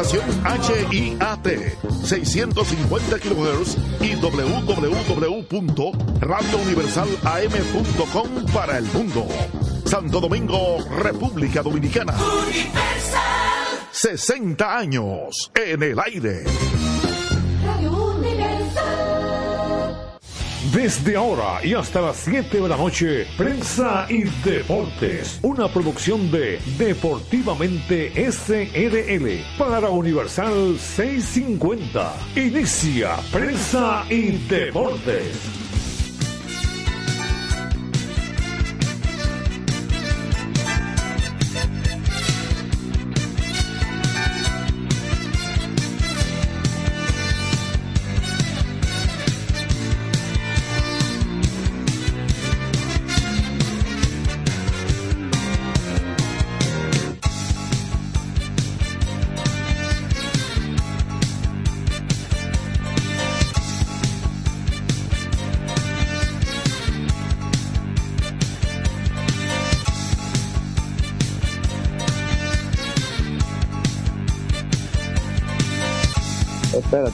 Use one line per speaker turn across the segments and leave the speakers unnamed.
estación HIAT 650 kHz y www.radiouniversalam.com para el mundo. Santo Domingo, República Dominicana. 60 años en el aire. Desde ahora y hasta las 7 de la noche, Prensa y Deportes, una producción de Deportivamente SRL para Universal 650. Inicia Prensa y Deportes.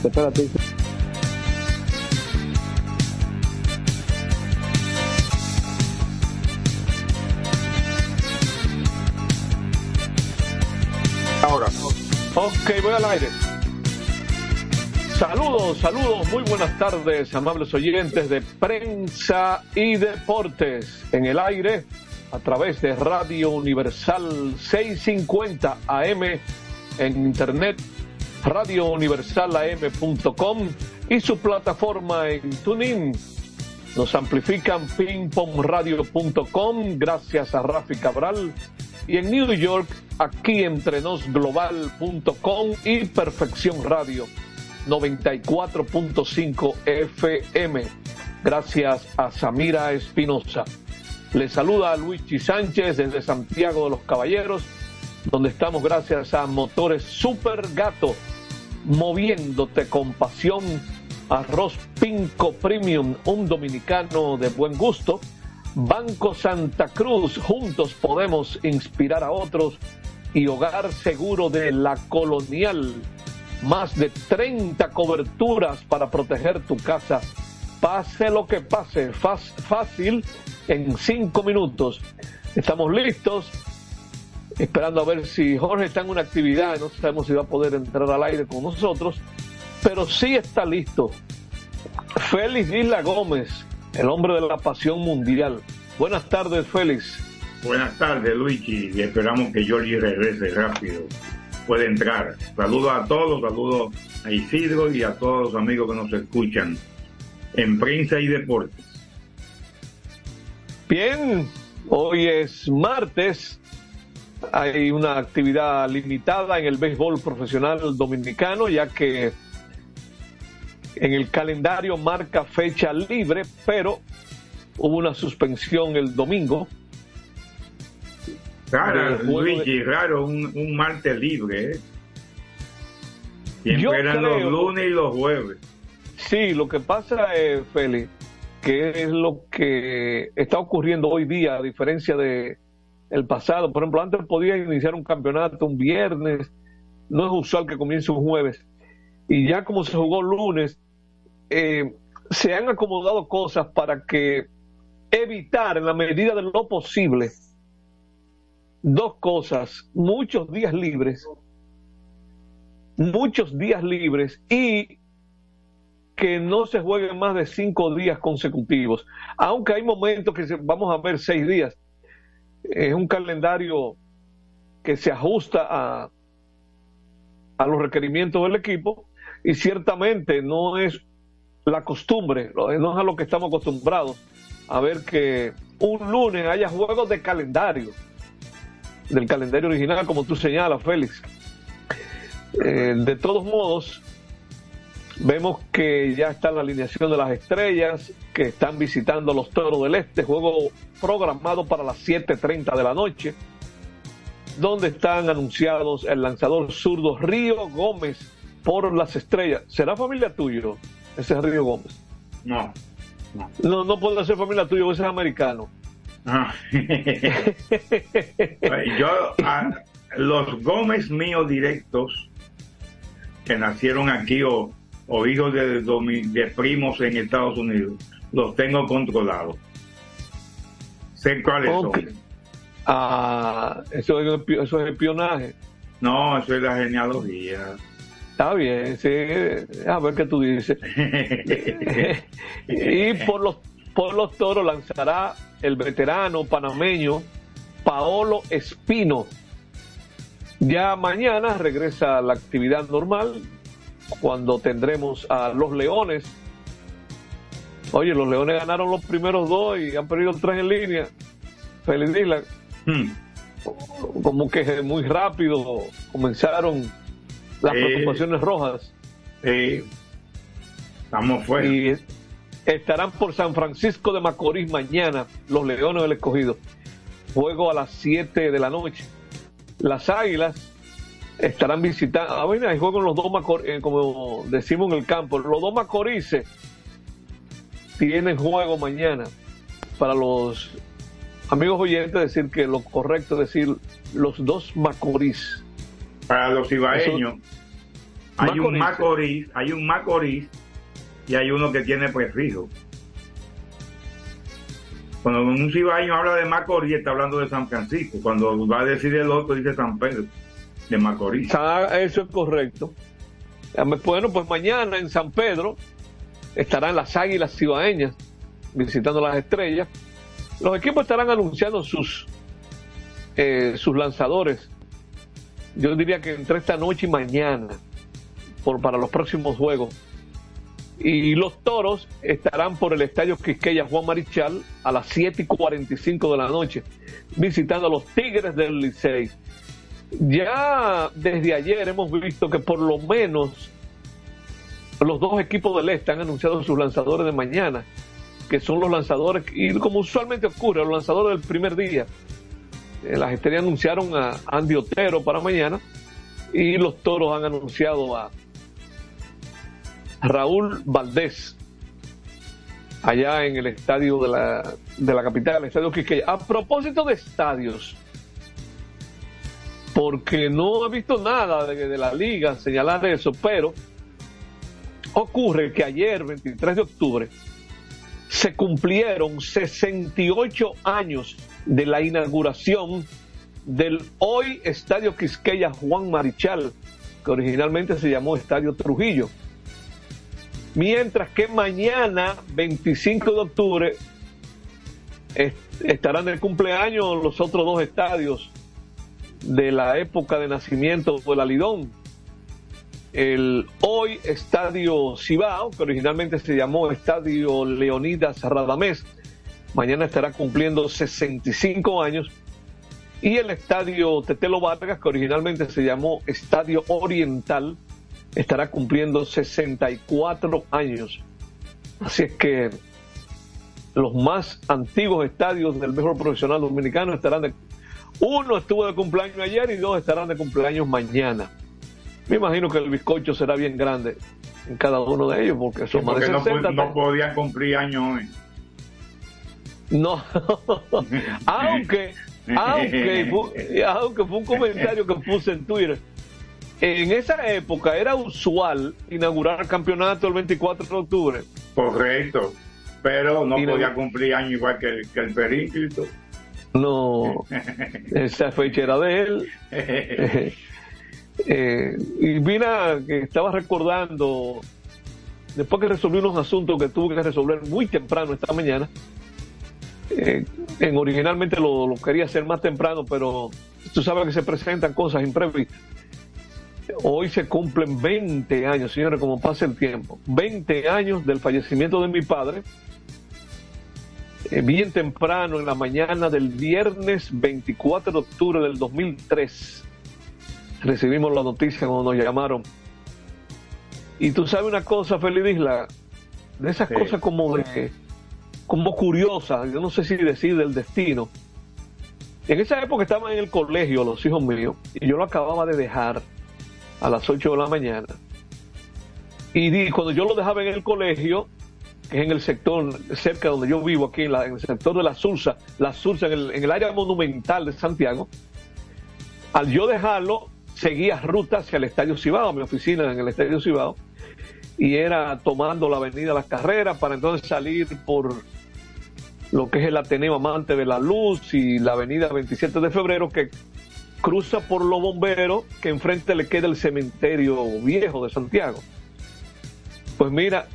Espérate, espérate.
Ahora. Ok, voy al aire. Saludos, saludos, muy buenas tardes, amables oyentes de prensa y deportes en el aire a través de Radio Universal 650 AM en internet radiouniversalam.com y su plataforma en TuneIn. Nos amplifican pingpongradio.com gracias a Rafi Cabral y en New York aquí entrenosglobal.com y Perfección Radio 94.5 FM. Gracias a Samira Espinosa. Le saluda a Luigi Sánchez desde Santiago de los Caballeros, donde estamos gracias a Motores Super Gato moviéndote con pasión. Arroz Pinco Premium, un dominicano de buen gusto. Banco Santa Cruz, juntos podemos inspirar a otros. Y Hogar Seguro de la Colonial, más de 30 coberturas para proteger tu casa. Pase lo que pase, fácil, en 5 minutos. Estamos listos esperando a ver si Jorge está en una actividad, no sabemos si va a poder entrar al aire con nosotros, pero sí está listo. Félix Isla Gómez, el hombre de la pasión mundial. Buenas tardes, Félix.
Buenas tardes, Luigi, y esperamos que Jorge regrese rápido. Puede entrar. Saludos a todos, saludos a Isidro y a todos los amigos que nos escuchan en prensa y deportes.
Bien, hoy es martes hay una actividad limitada en el béisbol profesional dominicano, ya que en el calendario marca fecha libre, pero hubo una suspensión el domingo.
Raro, Luigi, raro, un, martes libre. ¿eh? Siempre eran los lunes y los jueves.
Sí, lo que pasa es, Félix, que es lo que está ocurriendo hoy día, a diferencia de el pasado. Por ejemplo, antes podía iniciar un campeonato un viernes, no es usual que comience un jueves. Y ya como se jugó lunes, eh, se han acomodado cosas para que evitar en la medida de lo posible dos cosas, muchos días libres, muchos días libres y que no se jueguen más de cinco días consecutivos, aunque hay momentos que vamos a ver seis días, es un calendario que se ajusta a, a los requerimientos del equipo y ciertamente no es la costumbre, no es a lo que estamos acostumbrados a ver que un lunes haya juegos de calendario, del calendario original, como tú señalas, Félix. Eh, de todos modos, Vemos que ya está la alineación de las estrellas que están visitando los Toros del Este, juego programado para las 7.30 de la noche, donde están anunciados el lanzador zurdo Río Gómez por las estrellas. ¿Será familia tuyo ese Río Gómez?
No.
No, no, puede ser familia tuya, ese es americano.
Ah. Yo, los Gómez míos directos que nacieron aquí o, o hijos de, de primos en Estados Unidos, los tengo controlados. Sé cuáles son.
Ah, eso es, eso es espionaje.
No, eso es la genealogía.
Está bien, sí. A ver qué tú dices. y por los, por los toros lanzará el veterano panameño Paolo Espino. Ya mañana regresa la actividad normal cuando tendremos a los Leones. Oye, los Leones ganaron los primeros dos y han perdido tres en línea. Feliz Dylan. Hmm. Como que muy rápido comenzaron las preocupaciones rojas.
Estamos fuera.
Y estarán por San Francisco de Macorís mañana los Leones del Escogido. Juego a las 7 de la noche. Las Águilas estarán visitando. Ah, bueno, hay juego en los dos Macorices, eh, como decimos en el campo. Los dos Macorices tienen juego mañana. Para los amigos oyentes, decir que lo correcto es decir los dos Macorís.
Para los ibaeños, hay un Macorís, hay un Macorís y hay uno que tiene prefijo. Cuando un cibaño habla de Macorís, está hablando de San Francisco. Cuando va a decir el otro, dice San Pedro, de Macorís.
Ah, eso es correcto. Bueno, pues mañana en San Pedro estarán las águilas cibaeñas visitando las estrellas. Los equipos estarán anunciando sus, eh, sus lanzadores. Yo diría que entre esta noche y mañana, por, para los próximos juegos. Y los toros estarán por el estadio Quisqueya Juan Marichal a las 7 y 45 de la noche, visitando a los Tigres del Licey. Ya desde ayer hemos visto que por lo menos los dos equipos del Este han anunciado sus lanzadores de mañana, que son los lanzadores, y como usualmente ocurre, los lanzadores del primer día. Eh, las estrellas anunciaron a Andy Otero para mañana y los toros han anunciado a Raúl Valdés, allá en el estadio de la, de la capital, el estadio Quisqueya. A propósito de estadios, porque no he visto nada de, la liga señalar eso, pero ocurre que ayer, 23 de octubre, se cumplieron 68 años de la inauguración del hoy Estadio Quisqueya Juan Marichal, que originalmente se llamó Estadio Trujillo. Mientras que mañana, 25 de octubre, estarán de cumpleaños los otros dos estadios de la época de nacimiento del Alidón. El hoy Estadio Cibao, que originalmente se llamó Estadio Leonidas Radamés, mañana estará cumpliendo 65 años. Y el Estadio Tetelo Vargas, que originalmente se llamó Estadio Oriental, estará cumpliendo 64 años. Así es que los más antiguos estadios del mejor profesional dominicano estarán de... Uno estuvo de cumpleaños ayer y dos estarán de cumpleaños mañana. Me imagino que el bizcocho será bien grande en cada uno de ellos porque son más de 60.
No, podía cumplir años hoy.
No, aunque, aunque, aunque fue un comentario que puse en Twitter en esa época era usual inaugurar el campeonato el 24 de octubre.
Correcto, pero no podía cumplir año igual que el, que el Períclito.
No, esa fecha era de él. eh, y mira que estaba recordando, después que resolví unos asuntos que tuve que resolver muy temprano esta mañana, eh, en originalmente lo, lo quería hacer más temprano, pero tú sabes que se presentan cosas imprevistas hoy se cumplen 20 años, señores, como pasa el tiempo, 20 años del fallecimiento de mi padre, eh, bien temprano en la mañana del viernes 24 de octubre del 2003. Recibimos la noticia cuando nos llamaron. Y tú sabes una cosa, Feliz Isla, de esas cosas como de, como curiosas, yo no sé si decir del destino. En esa época estaban en el colegio los hijos míos y yo lo acababa de dejar a las 8 de la mañana. Y cuando yo lo dejaba en el colegio, que es en el sector cerca donde yo vivo, aquí en, el sector de la Sursa, la Sursa en el, área monumental de Santiago, al yo dejarlo, seguía ruta hacia el Estadio Cibao, mi oficina en el Estadio Cibao, y era tomando la avenida Las Carreras para entonces salir por lo que es el Ateneo Amante de la Luz y la avenida 27 de Febrero que cruza por los bomberos que enfrente le queda el cementerio viejo de Santiago. Pues mira,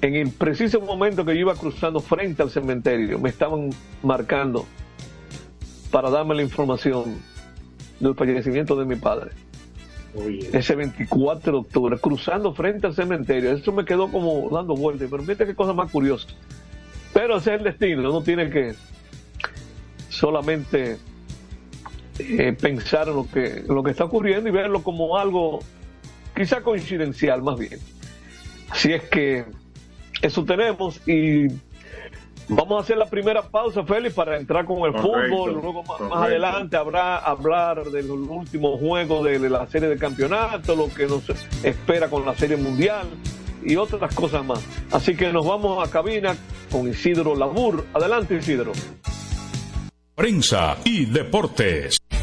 en el preciso momento que yo iba cruzando frente al cementerio, me estaban marcando para darme la información del fallecimiento de mi padre. Ese 24 de octubre, cruzando frente al cementerio. Eso me quedó como dando vueltas. Pero fíjate qué cosa más curiosa. Pero ese es el destino. Uno tiene que solamente eh, pensar en lo, que, en lo que está ocurriendo y verlo como algo quizá coincidencial más bien. Así es que eso tenemos y vamos a hacer la primera pausa, Félix, para entrar con el fútbol. Luego más, adelante habrá hablar de los últimos juegos de, la serie de campeonato, lo que nos espera con la serie mundial y otras cosas más. Así que nos vamos a cabina con Isidro Labur. Adelante, Isidro.
Prensa y deportes.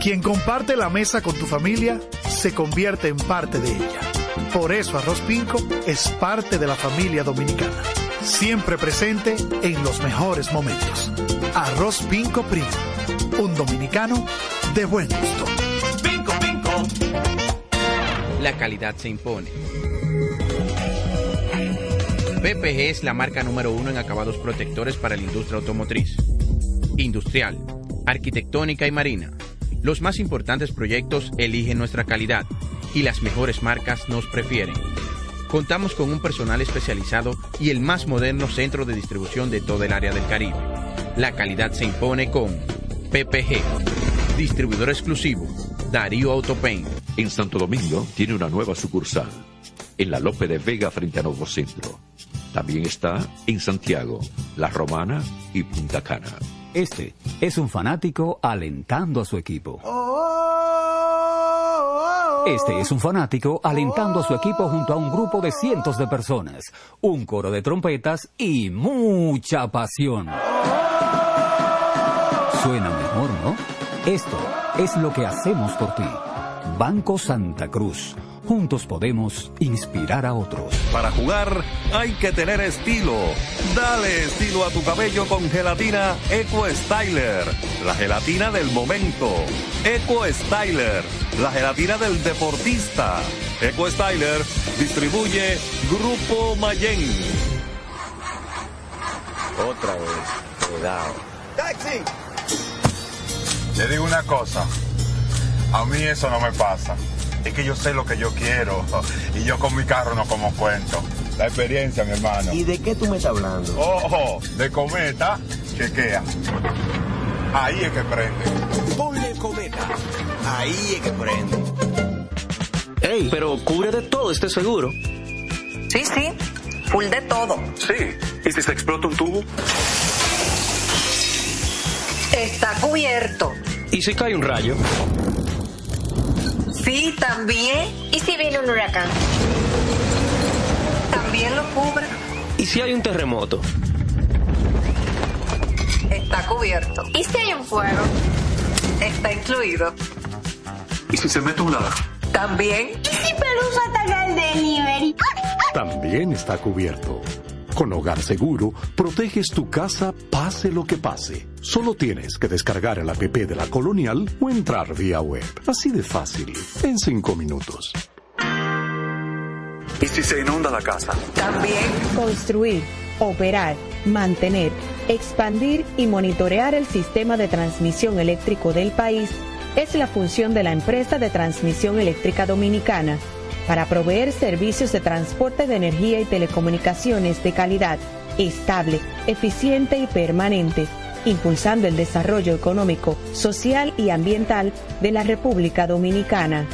Quien comparte la mesa con tu familia se convierte en parte de ella. Por eso Arroz Pinco es parte de la familia dominicana. Siempre presente en los mejores momentos. Arroz Pinco Primo. Un dominicano de buen gusto.
Pinco Pinco.
La calidad se impone. PPG es la marca número uno en acabados protectores para la industria automotriz, industrial, arquitectónica y marina los más importantes proyectos eligen nuestra calidad y las mejores marcas nos prefieren. Contamos con un personal especializado y el más moderno centro de distribución de todo el área del Caribe. La calidad se impone con PPG, distribuidor exclusivo, Darío Autopain.
En Santo Domingo tiene una nueva sucursal, en la Lope de Vega frente a Nuevo Centro. También está en Santiago, La Romana y Punta Cana.
Este es un fanático alentando a su equipo. Este es un fanático alentando a su equipo junto a un grupo de cientos de personas, un coro de trompetas y mucha pasión. Suena mejor, ¿no? Esto es lo que hacemos por ti. Banco Santa Cruz Juntos podemos inspirar a otros.
Para jugar hay que tener estilo. Dale estilo a tu cabello con gelatina Eco Styler. La gelatina del momento. Eco Styler. La gelatina del deportista. Eco Styler distribuye Grupo Mayen.
Otra vez. Cuidado.
¡Taxi! Le digo una cosa. A mí eso no me pasa es que yo sé lo que yo quiero y yo con mi carro no como cuento. La experiencia, mi hermano.
¿Y de qué tú me estás hablando?
Ojo, de cometa, chequea. Ahí es que prende.
Ponle cometa. Ahí es que prende.
Ey, pero cubre de todo este seguro.
Sí, sí, full de todo.
Sí, ¿y si se explota un tubo?
Está cubierto.
¿Y si cae un rayo?
Sí, también.
¿Y si viene un huracán?
También lo cubre.
¿Y si hay un terremoto?
Está cubierto.
¿Y si hay un fuego?
Está incluido.
¿Y si se mete un lado?
También.
¿Y si Pelusa ataca el delivery?
También está cubierto. Con Hogar Seguro, proteges tu casa pase lo que pase. Solo tienes que descargar el app de la Colonial o entrar vía web. Así de fácil, en cinco minutos.
¿Y si se inunda la casa?
También.
Construir, operar, mantener, expandir y monitorear el sistema de transmisión eléctrico del país es la función de la empresa de transmisión eléctrica dominicana para proveer servicios de transporte de energía y telecomunicaciones de calidad, estable, eficiente y permanente, impulsando el desarrollo económico, social y ambiental de la República Dominicana.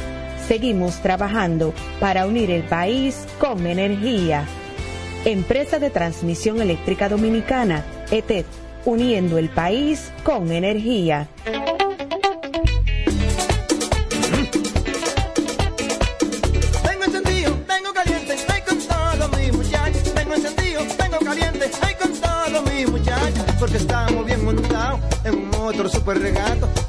Seguimos trabajando para unir el país con energía. Empresa de Transmisión Eléctrica Dominicana, ETED, uniendo el país con energía.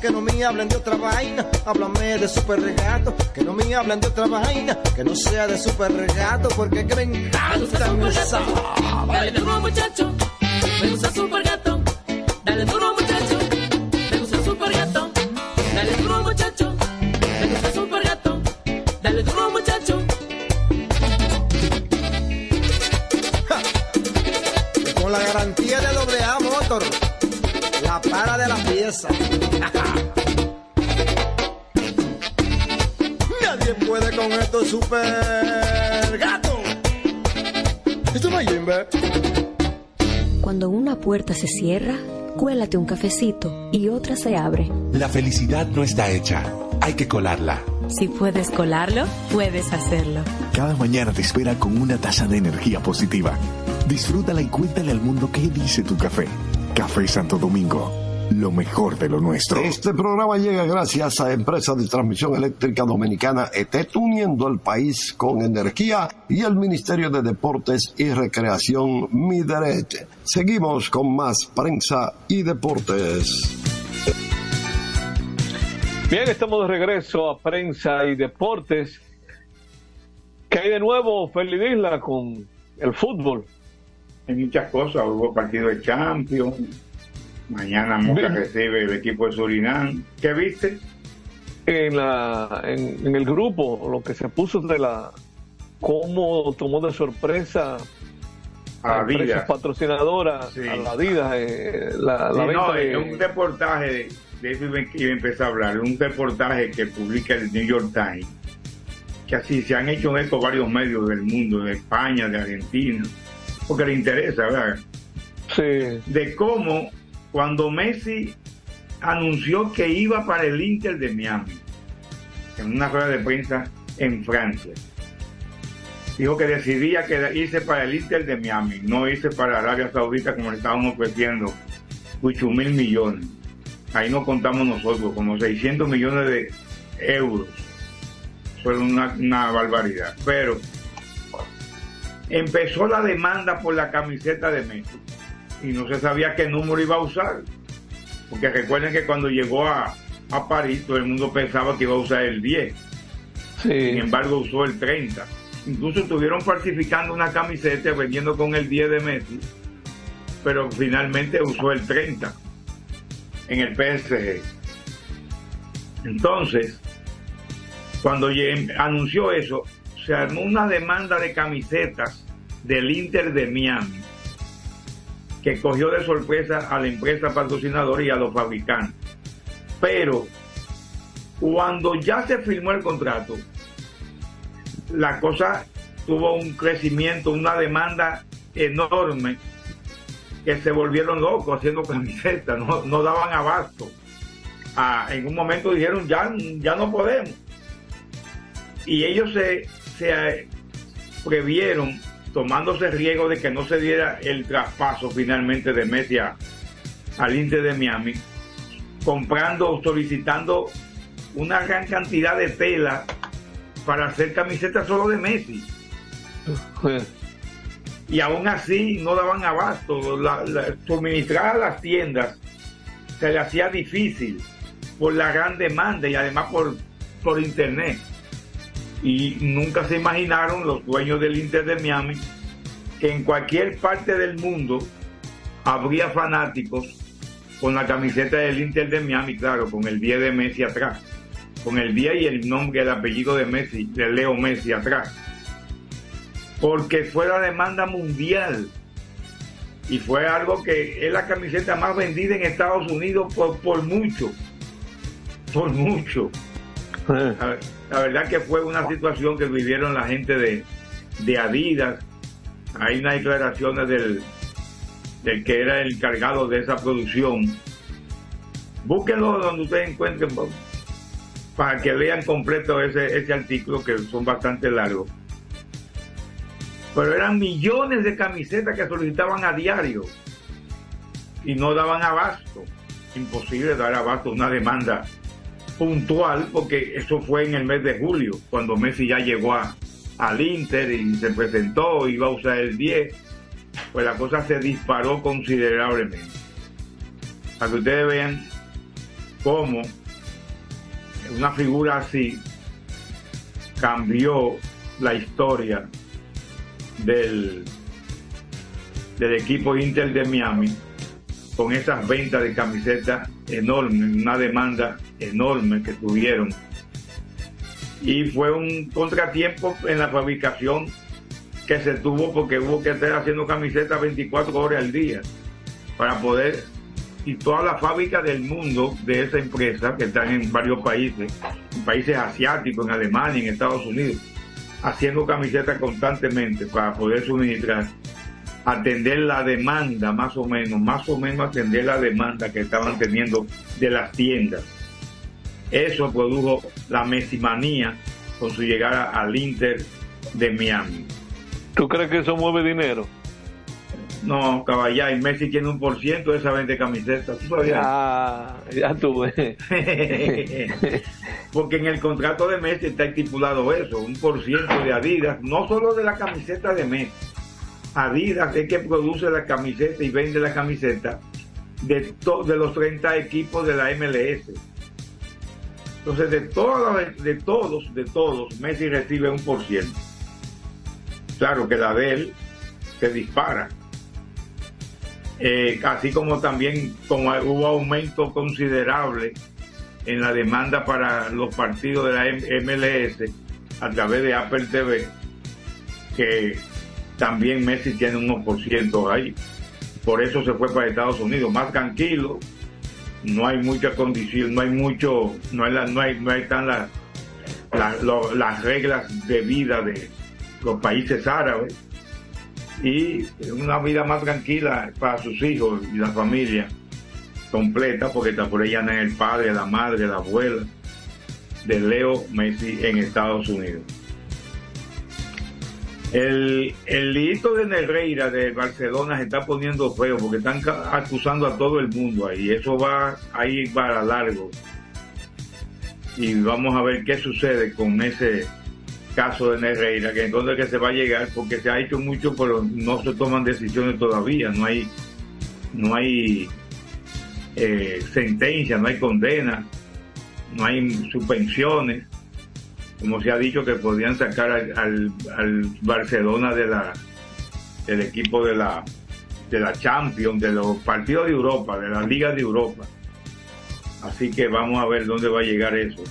Que no me hablen de otra vaina, háblame de super regato. Que no me hablen de otra vaina, que no sea de super regato. Porque que me encanta esa.
Dale duro muchacho, me gusta super gato. Dale duro muchacho, me gusta super gato. Dale duro muchacho, me gusta super gato. Dale duro muchacho.
Con la garantía de doble A Motor, la para de la pieza. Nadie puede con esto super gato. Esto no es Jimbe.
Cuando una puerta se cierra, cuélate un cafecito y otra se abre.
La felicidad no está hecha, hay que colarla.
Si puedes colarlo, puedes hacerlo.
Cada mañana te espera con una taza de energía positiva. Disfrútala y cuéntale al mundo qué dice tu café. Café Santo Domingo, lo mejor de lo nuestro.
Este programa llega gracias a Empresa de Transmisión Eléctrica Dominicana ETET, uniendo el país con energía y el Ministerio de Deportes y Recreación Mideret. Seguimos con más prensa y deportes.
Bien, estamos de regreso a prensa y deportes. ¿Qué hay de nuevo, Feliz Isla, con el fútbol?
Hay muchas cosas, hubo partido de Champions, mañana Moca recibe el equipo de Surinam. ¿Qué viste?
En, la, en, en el grupo, lo que se puso de la... cómo tomó de sorpresa
A
empresas patrocinadoras,
Sí.
a la Adidas, eh, la,
Sí, no,
de-
es un reportaje, de eso iba a empezar a hablar, un reportaje que publica el New York Times, que así se han hecho eco varios medios del mundo, de España, de Argentina, porque le interesa, ¿verdad? De cómo cuando Messi anunció que iba para el Inter de Miami, en una rueda de prensa en Francia, dijo que decidía que irse para el Inter de Miami, no irse para Arabia Saudita como le estaban ofreciendo 8 mil millones. Ahí no contamos nosotros, como 600 millones de euros. Fue una, una barbaridad. Pero empezó la demanda por la camiseta de Messi y no se sabía qué número iba a usar. Porque recuerden que cuando llegó a, a París todo el mundo pensaba que iba a usar el 10. Sin embargo usó el 30. Incluso estuvieron falsificando una camiseta vendiendo con el 10 de Messi, pero finalmente usó el 30 en el PSG. Entonces, cuando anunció eso, se armó una demanda de camisetas del Inter de Miami que cogió de sorpresa a la empresa patrocinadora y a los fabricantes. Pero cuando ya se firmó el contrato, la cosa tuvo un crecimiento, una demanda enorme que se volvieron locos haciendo camisetas, no, daban abasto. Ah, en un momento dijeron ya, ya no podemos. Y ellos se, se previeron tomándose riesgo de que no se diera el traspaso finalmente de Messi a- al Inter de Miami, comprando, solicitando una gran cantidad de tela para hacer camisetas solo de Messi. Y aún así no daban abasto, la, la- suministrar a las tiendas se le hacía difícil por la gran demanda y además por, por internet. Y nunca se imaginaron los dueños del Inter de Miami que en cualquier parte del mundo habría fanáticos con la camiseta del Inter de Miami, claro, con el 10 de Messi atrás, con el día y el nombre, el apellido de Messi, de Leo Messi atrás. Porque fue la demanda mundial y fue algo que es la camiseta más vendida en Estados Unidos por, por mucho, por mucho. La, la verdad que fue una situación que vivieron la gente de, Adidas. Hay unas declaraciones del, del que era el encargado de esa producción. Búsquenlo donde ustedes encuentren. para que lean completo ese, ese artículo que son bastante largos. Pero eran millones de camisetas que solicitaban a diario y no daban abasto. Imposible dar abasto a una demanda puntual porque eso fue en el mes de julio, cuando Messi ya llegó a, al Inter y se presentó, iba a usar el 10, pues la cosa se disparó considerablemente. Para que ustedes vean cómo una figura así cambió la historia del, del equipo Inter de Miami con esas ventas de camisetas enormes, una demanda enorme que tuvieron. Y fue un contratiempo en la fabricación que se tuvo porque hubo que estar haciendo camisetas 24 horas al día para poder y toda la fábrica del mundo de esa empresa que están en varios países, en países asiáticos, en Alemania, en Estados Unidos, haciendo camisetas constantemente para poder suministrar, atender la demanda más o menos, más o menos atender la demanda que estaban teniendo de las tiendas. Eso produjo la mesimanía con su llegada al Inter de Miami.
¿Tú crees que eso mueve dinero?
No, caballá, y Messi tiene un por ciento de esa venta de camisetas. ¿Tú sabías?
Ah, ya tuve.
Porque en el contrato de Messi está estipulado eso, un por ciento de Adidas, no solo de la camiseta de Messi. Adidas es que produce la camiseta y vende la camiseta de, de los 30 equipos de la MLS. Entonces, de, todos, de todos, de todos, Messi recibe un por ciento. Claro que la de él se dispara. Eh, así como también como hubo aumento considerable en la demanda para los partidos de la MLS a través de Apple TV, que también Messi tiene por ciento ahí. Por eso se fue para Estados Unidos, más tranquilo, no hay mucha condición, no hay mucho, no hay, no hay, no hay tan las reglas de vida de los países árabes y una vida más tranquila para sus hijos y la familia completa, porque está por ella el padre, la madre, la abuela de Leo Messi en Estados Unidos. El, el de Negreira de Barcelona se está poniendo feo porque están acusando a todo el mundo ahí. Eso va a ir para largo. Y vamos a ver qué sucede con ese caso de Negreira, que entonces que se va a llegar, porque se ha hecho mucho, pero no se toman decisiones todavía. No hay, no hay eh, sentencia, no hay condena, no hay suspensiones como se ha dicho que podían sacar al, Barcelona del equipo de la Champions, de los partidos de Europa, de las ligas de Europa. Así que vamos a ver dónde va a llegar eso.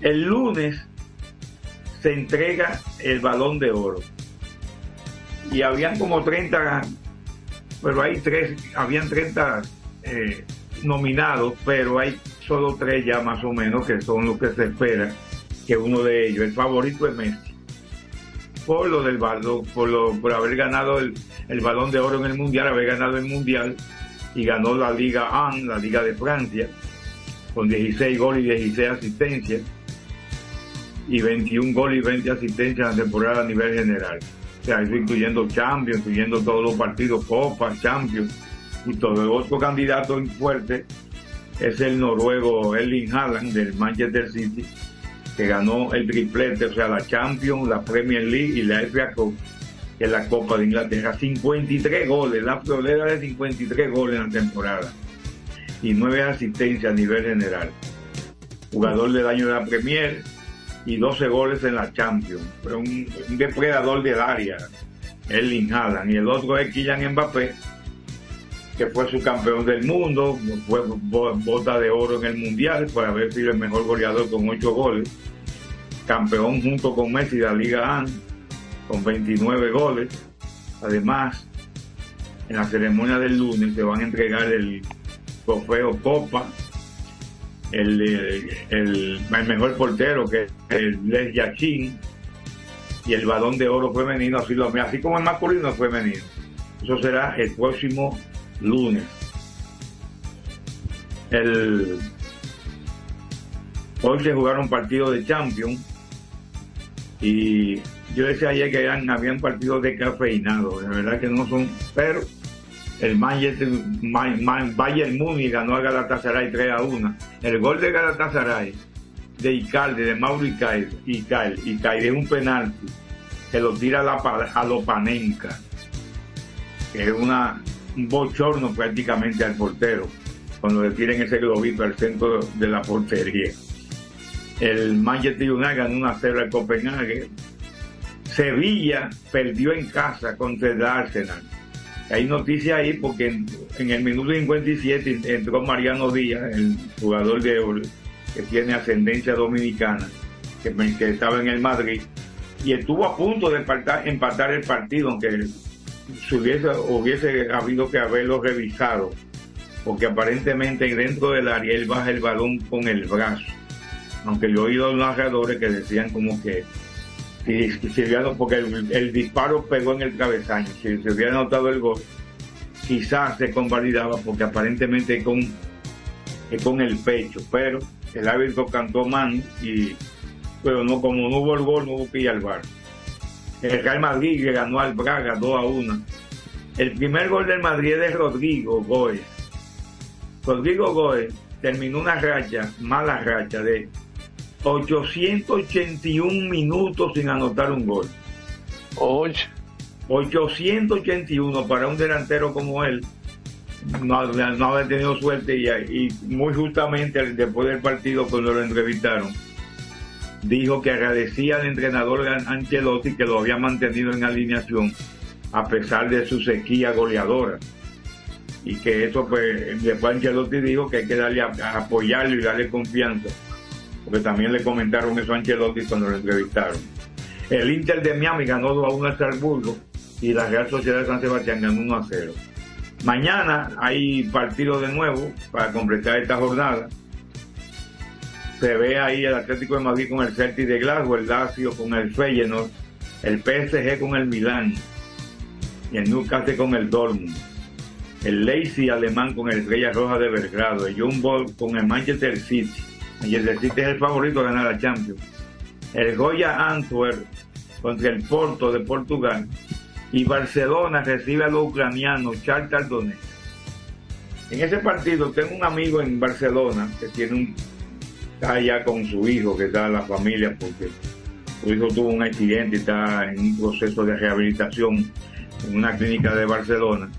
El lunes se entrega el balón de oro. Y habían como 30, pero hay tres, habían 30 eh, nominados, pero hay solo tres ya más o menos que son los que se espera que uno de ellos, el favorito es Messi, por lo del balón, por, lo, por haber ganado el, el balón de oro en el mundial, haber ganado el mundial y ganó la Liga 1, la Liga de Francia, con 16 goles y 16 asistencias y 21 goles y 20 asistencias en la temporada a nivel general. O sea, eso incluyendo Champions, incluyendo todos los partidos, Copa, Champions y todo. El otro candidato fuerte es el noruego Erling Haaland del Manchester City, que ganó el triplete, o sea, la Champions, la Premier League y la FA Cup, que la Copa de Inglaterra. 53 goles, la florera de 53 goles en la temporada y 9 asistencias a nivel general. Jugador del año de la Premier y 12 goles en la Champions. Fue un, depredador del área, Erling Haaland. Y el otro es Kylian Mbappé, que fue su campeón del mundo, fue bo- bota de oro en el mundial por haber sido el mejor goleador con 8 goles, campeón junto con Messi de la Liga AN con 29 goles. Además, en la ceremonia del lunes se van a entregar el trofeo Copa, el, el, el- el mejor portero que es el Les Yachin y el balón de oro femenino, así, así como el masculino femenino. Eso será el próximo lunes. El, Hoy se jugaron partidos de Champions y yo decía ayer que eran, habían partidos de cafeinado, de verdad que no son, pero el Manchester, Ma- Ma- Bayern Múnich ganó a Galatasaray 3 a 1. El gol de Galatasaray de Icardi, de Mauro Icardi, Icardi, es un penalti que lo tira a, la, a Lopanenka, que es una, un bochorno prácticamente al portero, cuando le tiren ese globito al centro de la portería. El Manchester United ganó 1 a 0 al Copenhague. Sevilla perdió en casa contra el Arsenal. Hay noticias ahí porque en, el minuto 57 entró Mariano Díaz, el jugador de, que tiene ascendencia dominicana, que, estaba en el Madrid, y estuvo a punto de empatar, el partido, aunque se hubiese, hubiese habido que haberlo revisado, porque aparentemente dentro del área él baja el balón con el brazo. Aunque yo he oído narradores que decían como que si, si se hubiera- porque el, disparo pegó en el cabezaño, si se hubiera notado el gol, quizás se convalidaba porque aparentemente con, con el pecho, pero el árbitro cantó mano y pero no como no hubo el gol no hubo ir al bar. El Real Madrid le ganó al Braga 2 a 1. El primer gol del Madrid es de Rodrigo Goes. Rodrigo Goes terminó una racha, mala racha de 881 minutos sin anotar un gol. 881 para un delantero como él. No, no haber tenido suerte y, y muy justamente después del partido cuando lo entrevistaron dijo que agradecía al entrenador Ancelotti que lo había mantenido en alineación a pesar de su sequía goleadora y que eso pues después Ancelotti dijo que hay que darle apoyarlo y darle confianza porque también le comentaron eso a Ancelotti cuando lo entrevistaron el Inter de Miami ganó 2 a 1 al Salzburgo y la Real Sociedad de San Sebastián ganó 1 a 0 mañana hay partido de nuevo para completar esta jornada se ve ahí el Atlético de Madrid con el Celtic de Glasgow, el Lazio con el Feyenoord, el PSG con el Milán y el Newcastle con el Dortmund, el Leipzig alemán con el Estrella Roja de Belgrado, el Boys con el Manchester City. Manchester City es el favorito a ganar la Champions. El Goya Antwerp contra el Porto de Portugal y Barcelona recibe a los ucranianos Shakhtar Donetsk. En ese partido tengo un amigo en Barcelona que tiene un está allá con su hijo, que está en la familia, porque su hijo tuvo un accidente y está en un proceso de rehabilitación en una clínica de Barcelona.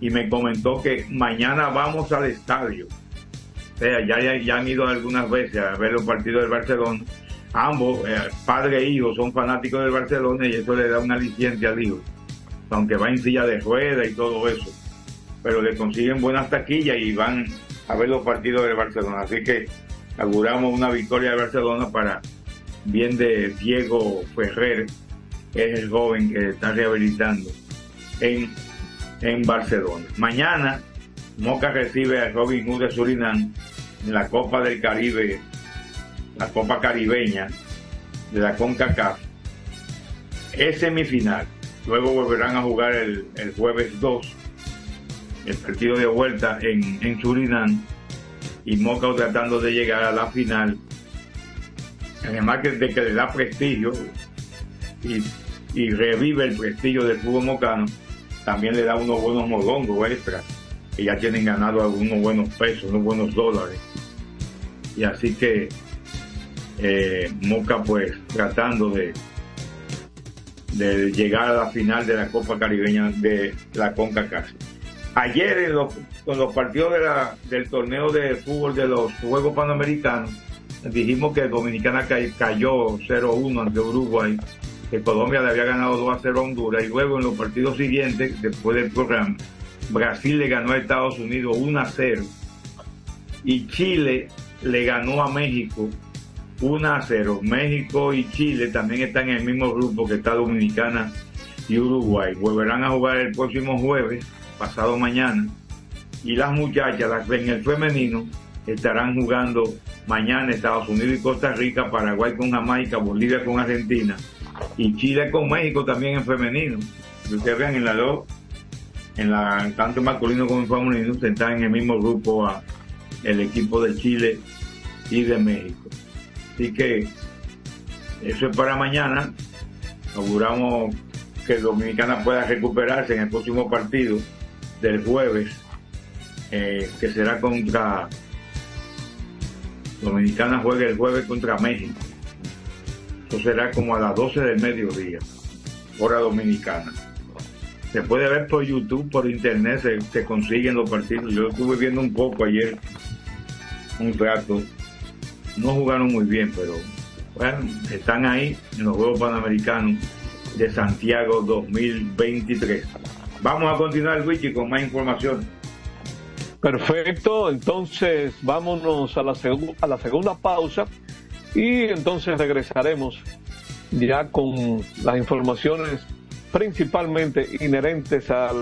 Y me comentó que mañana vamos al estadio. Ya, ya, ya han ido algunas veces a ver los partidos del Barcelona. Ambos, eh, padre e hijo, son fanáticos del Barcelona y eso le da una aliciente al hijo. Aunque va en silla de rueda y todo eso. Pero le consiguen buenas taquillas y van a ver los partidos del Barcelona. Así que auguramos una victoria de Barcelona para bien de Diego Ferrer, que es el joven que está rehabilitando en, en Barcelona. Mañana Moca recibe a Robin Hood de Surinam en la Copa del Caribe, la Copa Caribeña de la CONCACAF. Es semifinal. Luego volverán a jugar el, el jueves 2, el partido de vuelta en, en Surinam y Moca tratando de llegar a la final. Además de que le da prestigio y, y revive el prestigio del fútbol mocano, también le da unos buenos modongos extras, que ya tienen ganado algunos buenos pesos, unos buenos dólares. Y así que eh, Moca pues tratando de, de llegar a la final de la Copa Caribeña de la CONCACAF. Ayer en los, con los partidos del torneo de fútbol de los Juegos Panamericanos, dijimos que Dominicana ca- cayó 0-1 ante Uruguay, que Colombia le había ganado 2-0 a Honduras, y luego en los partidos siguientes, después del programa, Brasil le ganó a Estados Unidos 1-0, y Chile le ganó a México 1-0. México y Chile también están en el mismo grupo que está Dominicana y Uruguay. Volverán a jugar el próximo jueves pasado mañana. Y las muchachas, las en el femenino, estarán jugando mañana Estados Unidos y Costa Rica, Paraguay con Jamaica, Bolivia con Argentina y Chile con México también en femenino. Ustedes vean en la dos, en la tanto masculino como en femenino, están en el mismo grupo a el equipo de Chile y de México. Así que eso es para mañana. Auguramos que Dominicana pueda recuperarse en el próximo partido del jueves, eh, que será contra Dominicana juega el jueves contra México. Eso será como a las 12 del mediodía, hora dominicana. Se puede ver por YouTube, por internet, se, se consiguen los partidos. Yo estuve viendo un poco ayer, un rato. No jugaron muy bien, pero bueno, están ahí en los Juegos Panamericanos de Santiago 2023. Vamos a continuar, Wiki, con más información.
Perfecto, entonces vámonos a la, a la segunda pausa y entonces regresaremos ya con las informaciones principalmente inherentes a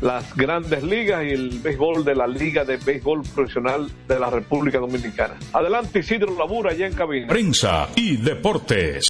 las grandes ligas y el béisbol de la Liga de Béisbol Profesional de la República Dominicana. Adelante Isidro Labura, allá en cabina.
Prensa y deportes.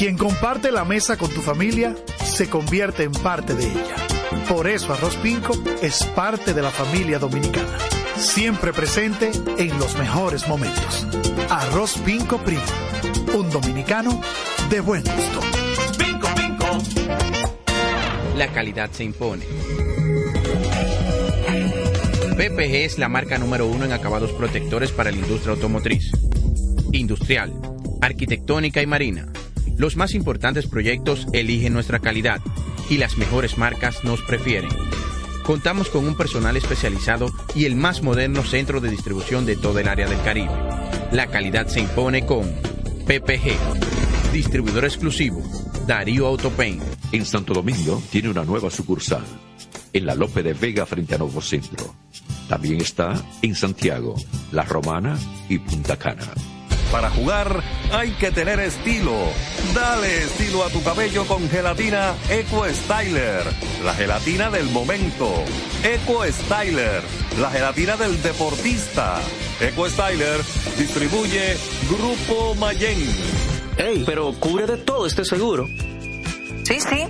Quien comparte la mesa con tu familia se convierte en parte de ella. Por eso Arroz Pinco es parte de la familia dominicana. Siempre presente en los mejores momentos. Arroz Pinco Primo. Un dominicano de buen gusto.
Bingo, bingo.
La calidad se impone. PPG es la marca número uno en acabados protectores para la industria automotriz, industrial, arquitectónica y marina. Los más importantes proyectos eligen nuestra calidad y las mejores marcas nos prefieren. Contamos con un personal especializado y el más moderno centro de distribución de todo el área del Caribe. La calidad se impone con PPG, distribuidor exclusivo, Darío Autopain.
En Santo Domingo tiene una nueva sucursal, en la Lope de Vega frente a Nuevo Centro. También está en Santiago, La Romana y Punta Cana.
Para jugar hay que tener estilo. Dale estilo a tu cabello con gelatina Eco Styler, la gelatina del momento. Eco Styler, la gelatina del deportista. Eco Styler distribuye Grupo Mayen.
Ey, pero cubre de todo este seguro.
Sí, sí,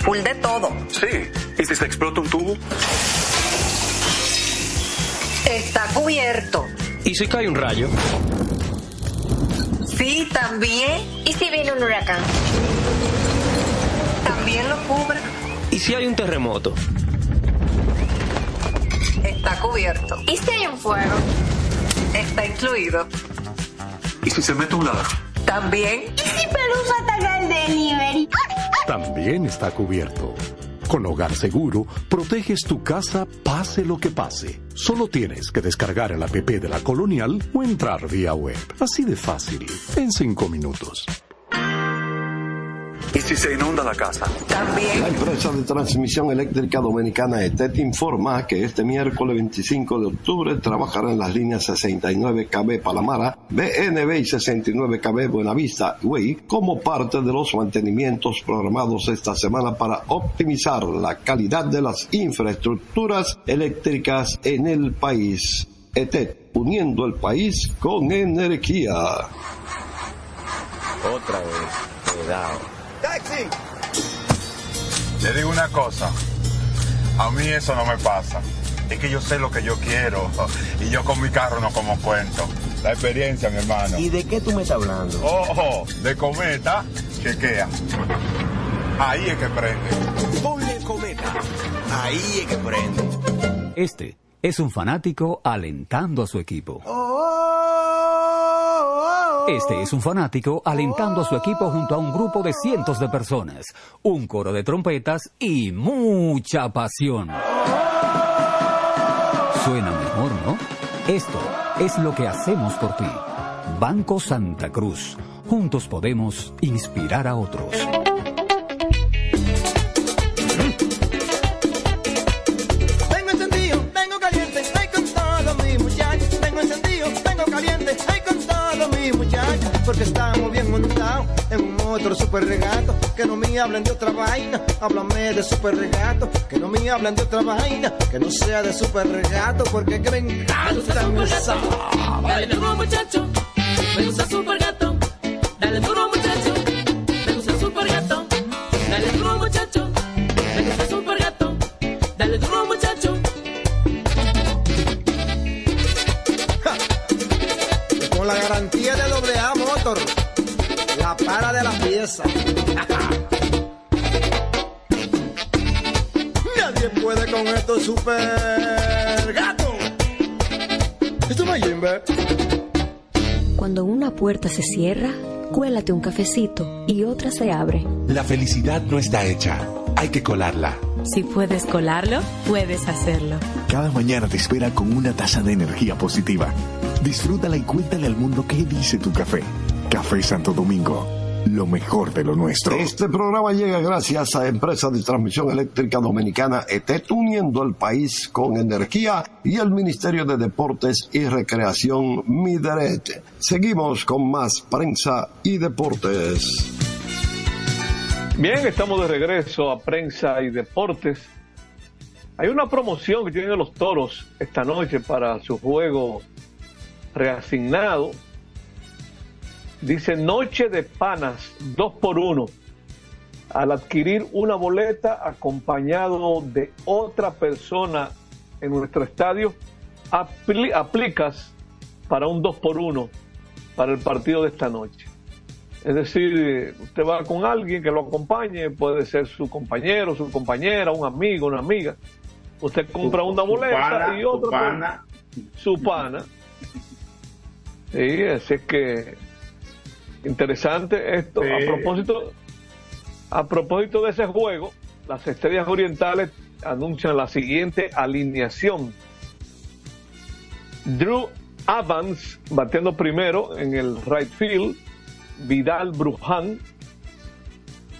full de todo.
Sí. ¿Y si se explota un tubo?
Está cubierto.
¿Y si cae un rayo?
Sí, también.
¿Y si viene un huracán?
También lo cubre.
¿Y si hay un terremoto?
Está cubierto.
¿Y si hay un fuego?
Está incluido.
¿Y si se mete un ladrón?
También.
¿Y si Pelusa ataca el delivery?
También está cubierto. Con Hogar Seguro, proteges tu casa pase lo que pase. Solo tienes que descargar el app de la Colonial o entrar vía web. Así de fácil, en cinco minutos.
¿Y si se inunda la casa?
También.
La empresa de transmisión eléctrica dominicana ETET informa que este miércoles 25 de octubre trabajará en las líneas 69 KB Palamara, BNB y 69 KB Buenavista Way como parte de los mantenimientos programados esta semana para optimizar la calidad de las infraestructuras eléctricas en el país. ETET, uniendo el país con energía.
Otra vez, cuidado.
¡Taxi! Le digo una cosa. A mí eso no me pasa. Es que yo sé lo que yo quiero. Y yo con mi carro no como cuento. La experiencia, mi hermano.
¿Y de qué tú me estás hablando?
Ojo, de cometa, chequea. Ahí es que prende.
Ponle cometa. Ahí es que prende.
Este es un fanático alentando a su equipo. Este es un fanático alentando a su equipo junto a un grupo de cientos de personas, un coro de trompetas y mucha pasión. Suena mejor, ¿no? Esto es lo que hacemos por ti. Banco Santa Cruz. Juntos podemos inspirar a otros.
Porque estamos bien montados en un motor super regato. Que no me hablen de otra vaina, háblame de super regato. Que no me hablen de otra vaina, que no sea de super regato, porque que me encanta esa
Dale duro muchacho, me gusta super gato.
La para de la pieza. Nadie puede con esto super gato. Esto no es Jimbe.
Cuando una puerta se cierra, cuélate un cafecito y otra se abre.
La felicidad no está hecha, hay que colarla.
Si puedes colarlo, puedes hacerlo.
Cada mañana te espera con una taza de energía positiva. Disfrútala y cuéntale al mundo qué dice tu café. Café Santo Domingo, lo mejor de lo nuestro. Este programa llega gracias a Empresa de Transmisión Eléctrica Dominicana ET, uniendo el país con energía y el Ministerio de Deportes y Recreación Mideret. Seguimos con más prensa y deportes.
Bien, estamos de regreso a prensa y deportes. Hay una promoción que tienen los toros esta noche para su juego reasignado. Dice Noche de Panas, dos por uno. Al adquirir una boleta acompañado de otra persona en nuestro estadio, apli- aplicas para un dos por uno para el partido de esta noche. Es decir, usted va con alguien que lo acompañe, puede ser su compañero, su compañera, un amigo, una amiga. Usted compra una boleta
pana,
y otra
su pana.
su pana. Sí, así es que interesante esto.
Sí.
A propósito, a propósito de ese juego, las Estrellas Orientales anuncian la siguiente alineación. Drew Evans batiendo primero en el right field, Vidal Bruján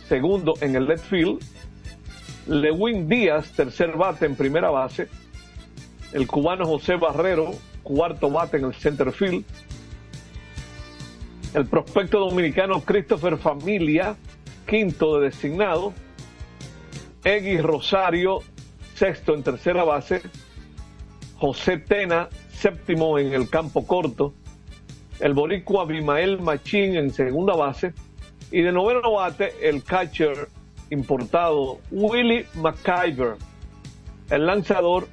segundo en el left field, Lewin Díaz tercer bate en primera base, el cubano José Barrero cuarto bate en el center field, el prospecto dominicano Christopher Familia quinto de designado, Egui Rosario sexto en tercera base, José Tena séptimo en el campo corto, el boricua Abimael Machín en segunda base y de noveno bate el catcher importado Willie McIver. El lanzador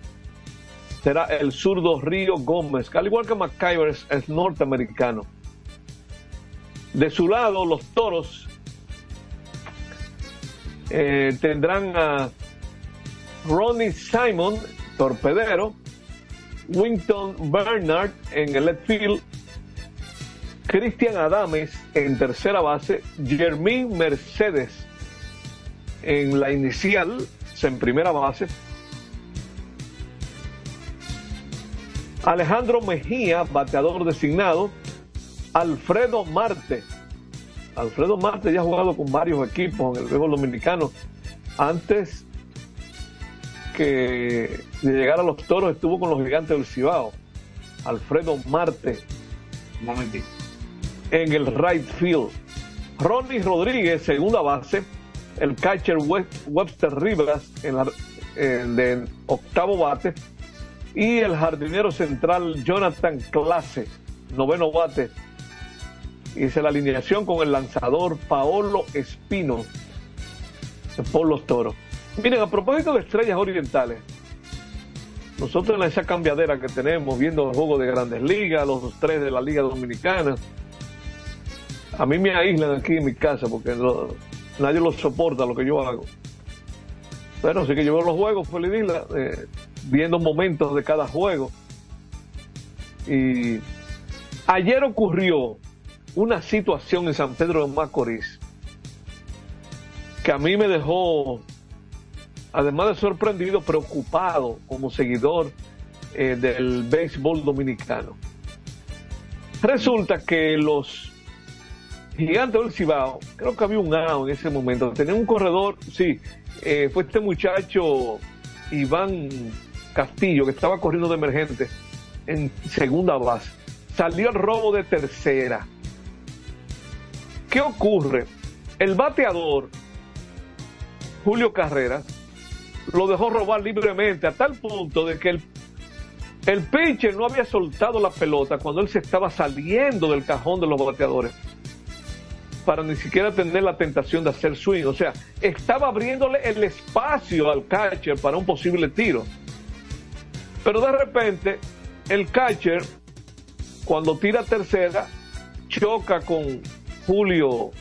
será el zurdo Río Gómez, al igual que McIver es norteamericano. De su lado, los toros eh, tendrán a Ronnie Simon, torpedero, Winton Bernard en el left field, Cristian Adames en tercera base, Jermín Mercedes en la inicial, en primera base, Alejandro Mejía, bateador designado, Alfredo Marte. Alfredo Marte ya ha jugado con varios equipos en el juego dominicano. Antes que de llegar a los toros estuvo con los gigantes del Cibao. Alfredo Marte.
Un momentito.
En el right field. Ronnie Rodríguez, segunda base. El catcher Web- Webster Rivas en la, en- octavo bate. Y el jardinero central Jonathan Clase, noveno bate. Hice la alineación con el lanzador Paolo Espino por los toros. Miren, a propósito de estrellas orientales, nosotros en esa cambiadera que tenemos, viendo el juego de grandes ligas, los tres de la Liga Dominicana, a mí me aíslan aquí en mi casa porque nadie lo soporta lo que yo hago. Bueno, así que yo veo los juegos, Feliz Isla, eh, viendo momentos de cada juego. Y ayer ocurrió una situación en San Pedro de Macorís que a mí me dejó, además de sorprendido, preocupado como seguidor eh, del béisbol dominicano. Resulta que los gigantes del Cibao, creo que había un AO en ese momento, tenía un corredor, sí, eh, fue este muchacho Iván Castillo que estaba corriendo de emergente en segunda base. Salió el robo de tercera. ¿Qué ocurre? El bateador, Julio Carreras, lo dejó robar libremente a tal punto de que el, el pitcher no había soltado la pelota cuando él se estaba saliendo del cajón de los bateadores para ni siquiera tener la tentación de hacer swing. O sea, estaba abriéndole el espacio al catcher para un posible tiro. Pero de repente, el catcher, cuando tira tercera, choca con Julio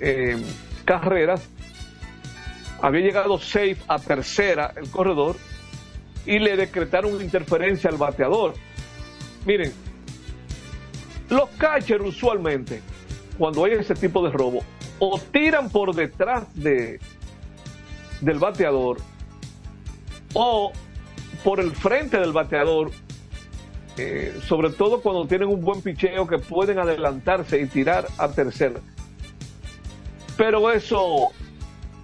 eh, Carreras. Había llegado safe a tercera el corredor y le decretaron interferencia al bateador. Miren, los catchers usualmente, cuando hay ese tipo de robo, o tiran por detrás de, del bateador o por el frente del bateador, eh, sobre todo cuando tienen un buen picheo que pueden adelantarse y tirar a tercera. Pero eso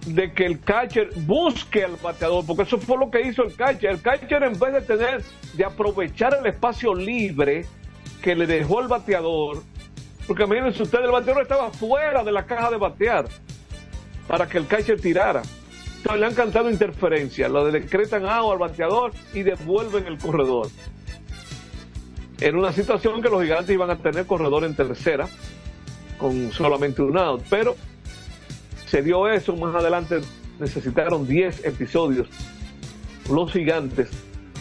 de que el catcher busque al bateador, porque eso fue lo que hizo el catcher. El catcher en vez de tener, de aprovechar el espacio libre que le dejó el bateador, porque miren, si usted el bateador estaba fuera de la caja de batear para que el catcher tirara. Entonces le han cantado interferencia, lo decretan out al bateador y devuelven el corredor. En una situación que los gigantes iban a tener corredor en tercera, con solamente un out, pero se dio eso, más adelante necesitaron 10 episodios los gigantes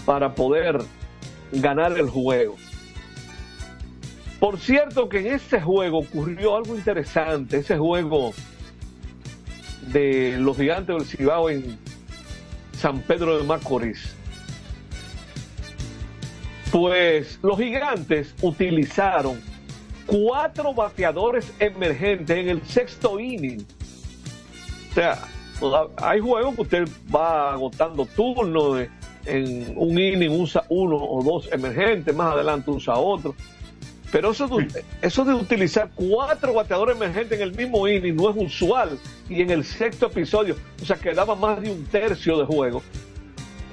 para poder ganar el juego. Por cierto que en ese juego ocurrió algo interesante, ese juego de los gigantes del Cibao en San Pedro de Macorís. Pues los gigantes utilizaron cuatro bateadores emergentes en el sexto inning. O sea, hay juegos que usted va agotando turnos en un inning usa uno o dos emergentes, más adelante usa otro. Pero eso de, eso de utilizar cuatro bateadores emergentes en el mismo inning no es usual. Y en el sexto episodio, o sea, quedaba más de un tercio de juego.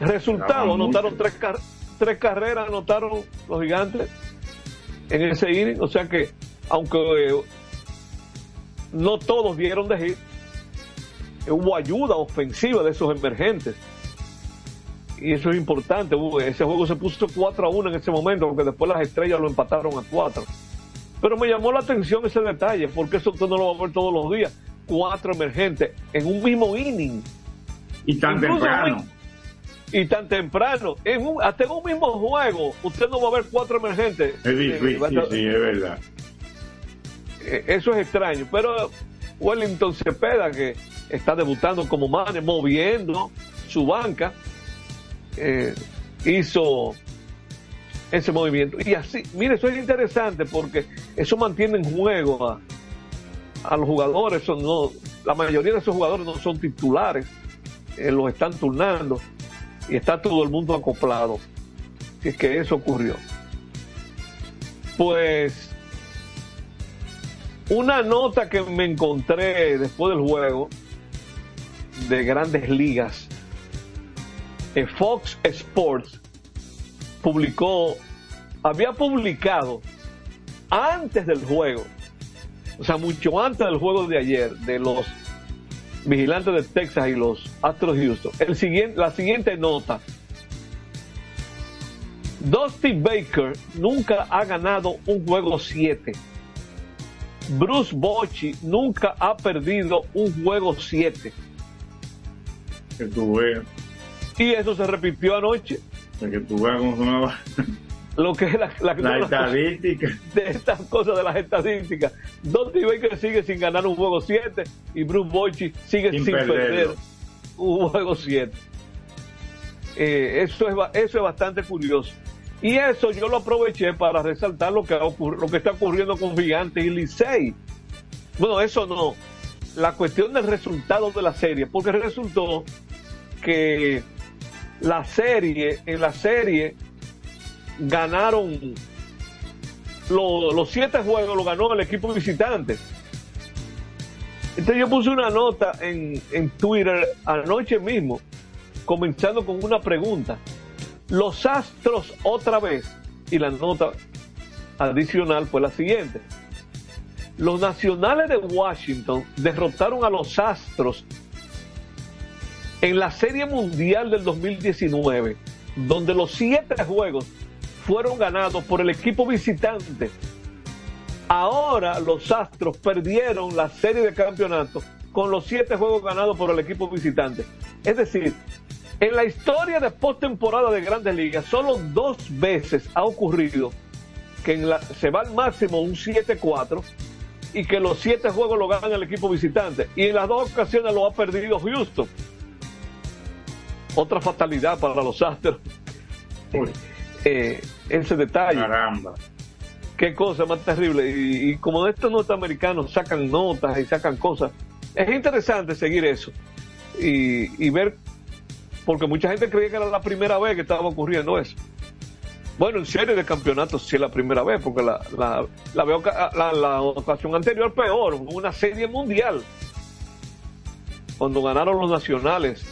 Resultado, anotaron tres, tres carreras, anotaron los gigantes en ese inning. O sea que, aunque eh, no todos dieron de hit, hubo ayuda ofensiva de esos emergentes. Y eso es importante. Ese juego se puso 4 a 1 en ese momento, porque después las estrellas lo empataron a 4. Pero me llamó la atención ese detalle, porque eso usted no lo va a ver todos los días. Cuatro emergentes en un mismo inning.
Y tan temprano.
Y tan temprano. En un, hasta en un mismo juego, usted no va a ver cuatro emergentes.
Es difícil,
Eh,
sí, es verdad.
Eh, Eso es extraño. Pero Wellington Cepeda, que está debutando como mane, moviendo su banca, eh, hizo ese movimiento. Y así, mire, eso es interesante porque eso mantiene en juego a, a los jugadores. Eso no, la mayoría de esos jugadores no son titulares, eh, los están turnando y está todo el mundo acoplado. Es que eso ocurrió. Pues una nota que me encontré después del juego de grandes ligas, eh, Fox Sports publicó, había publicado antes del juego, o sea, mucho antes del juego de ayer, de los vigilantes de Texas y los Astros Houston, el siguiente, la siguiente nota. Dusty Baker nunca ha ganado un juego 7. Bruce Bochy nunca ha perdido un juego 7.
Que tú veas.
Y eso se repitió anoche.
Que tú veas cómo son las-
Lo que es la, la,
la estadística.
de estas cosas de las estadísticas. Dusty Baker sigue sin ganar un juego 7 y Bruce Bochy sigue sin,
Sin
perder un juego 7. Eh, eso, es, eso es bastante curioso. Y eso yo lo aproveché para resaltar lo que, lo que está ocurriendo con Gigantes y Licey. Bueno, eso no. La cuestión del resultado de la serie, porque resultó que la serie, en la serie, ganaron lo- los siete juegos, lo ganó el equipo visitante. Entonces yo puse una nota en, en Twitter anoche mismo, comenzando con una pregunta. Los Astros otra vez, y la nota adicional fue la siguiente. Los Nacionales de Washington derrotaron a los Astros en la Serie Mundial del 2019, donde los siete juegos fueron ganados por el equipo visitante. Ahora los Astros perdieron la serie de campeonatos con los siete juegos ganados por el equipo visitante. Es decir, en la historia de postemporada de Grandes Ligas, solo dos veces ha ocurrido que en la, se va al máximo un 7-4 y que los siete juegos lo gana el equipo visitante. Y en las dos ocasiones lo ha perdido Houston. Otra fatalidad para los Astros. Eh, ese detalle.
Caramba.
Qué cosa más terrible. Y, y como de estos norteamericanos sacan notas y sacan cosas, es interesante seguir eso y, y ver, porque mucha gente creía que era la primera vez que estaba ocurriendo eso. Bueno, en serie de campeonatos sí es la primera vez, porque la, la, la, veo ca- la, la ocasión anterior peor, una serie mundial. Cuando ganaron los nacionales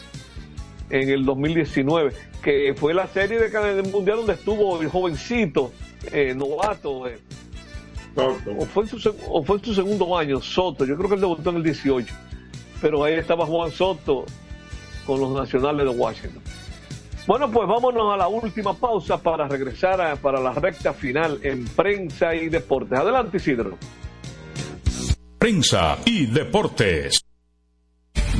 en el 2019, que fue la serie de, del mundial donde estuvo el jovencito, eh, novato, eh, o, fue en su, o fue en su segundo año, Soto, yo creo que él debutó en el 18, pero ahí estaba Juan Soto con los nacionales de Washington. Bueno, pues vámonos a la última pausa para regresar a- para la recta final en prensa y deportes. Adelante, Isidro.
Prensa y deportes.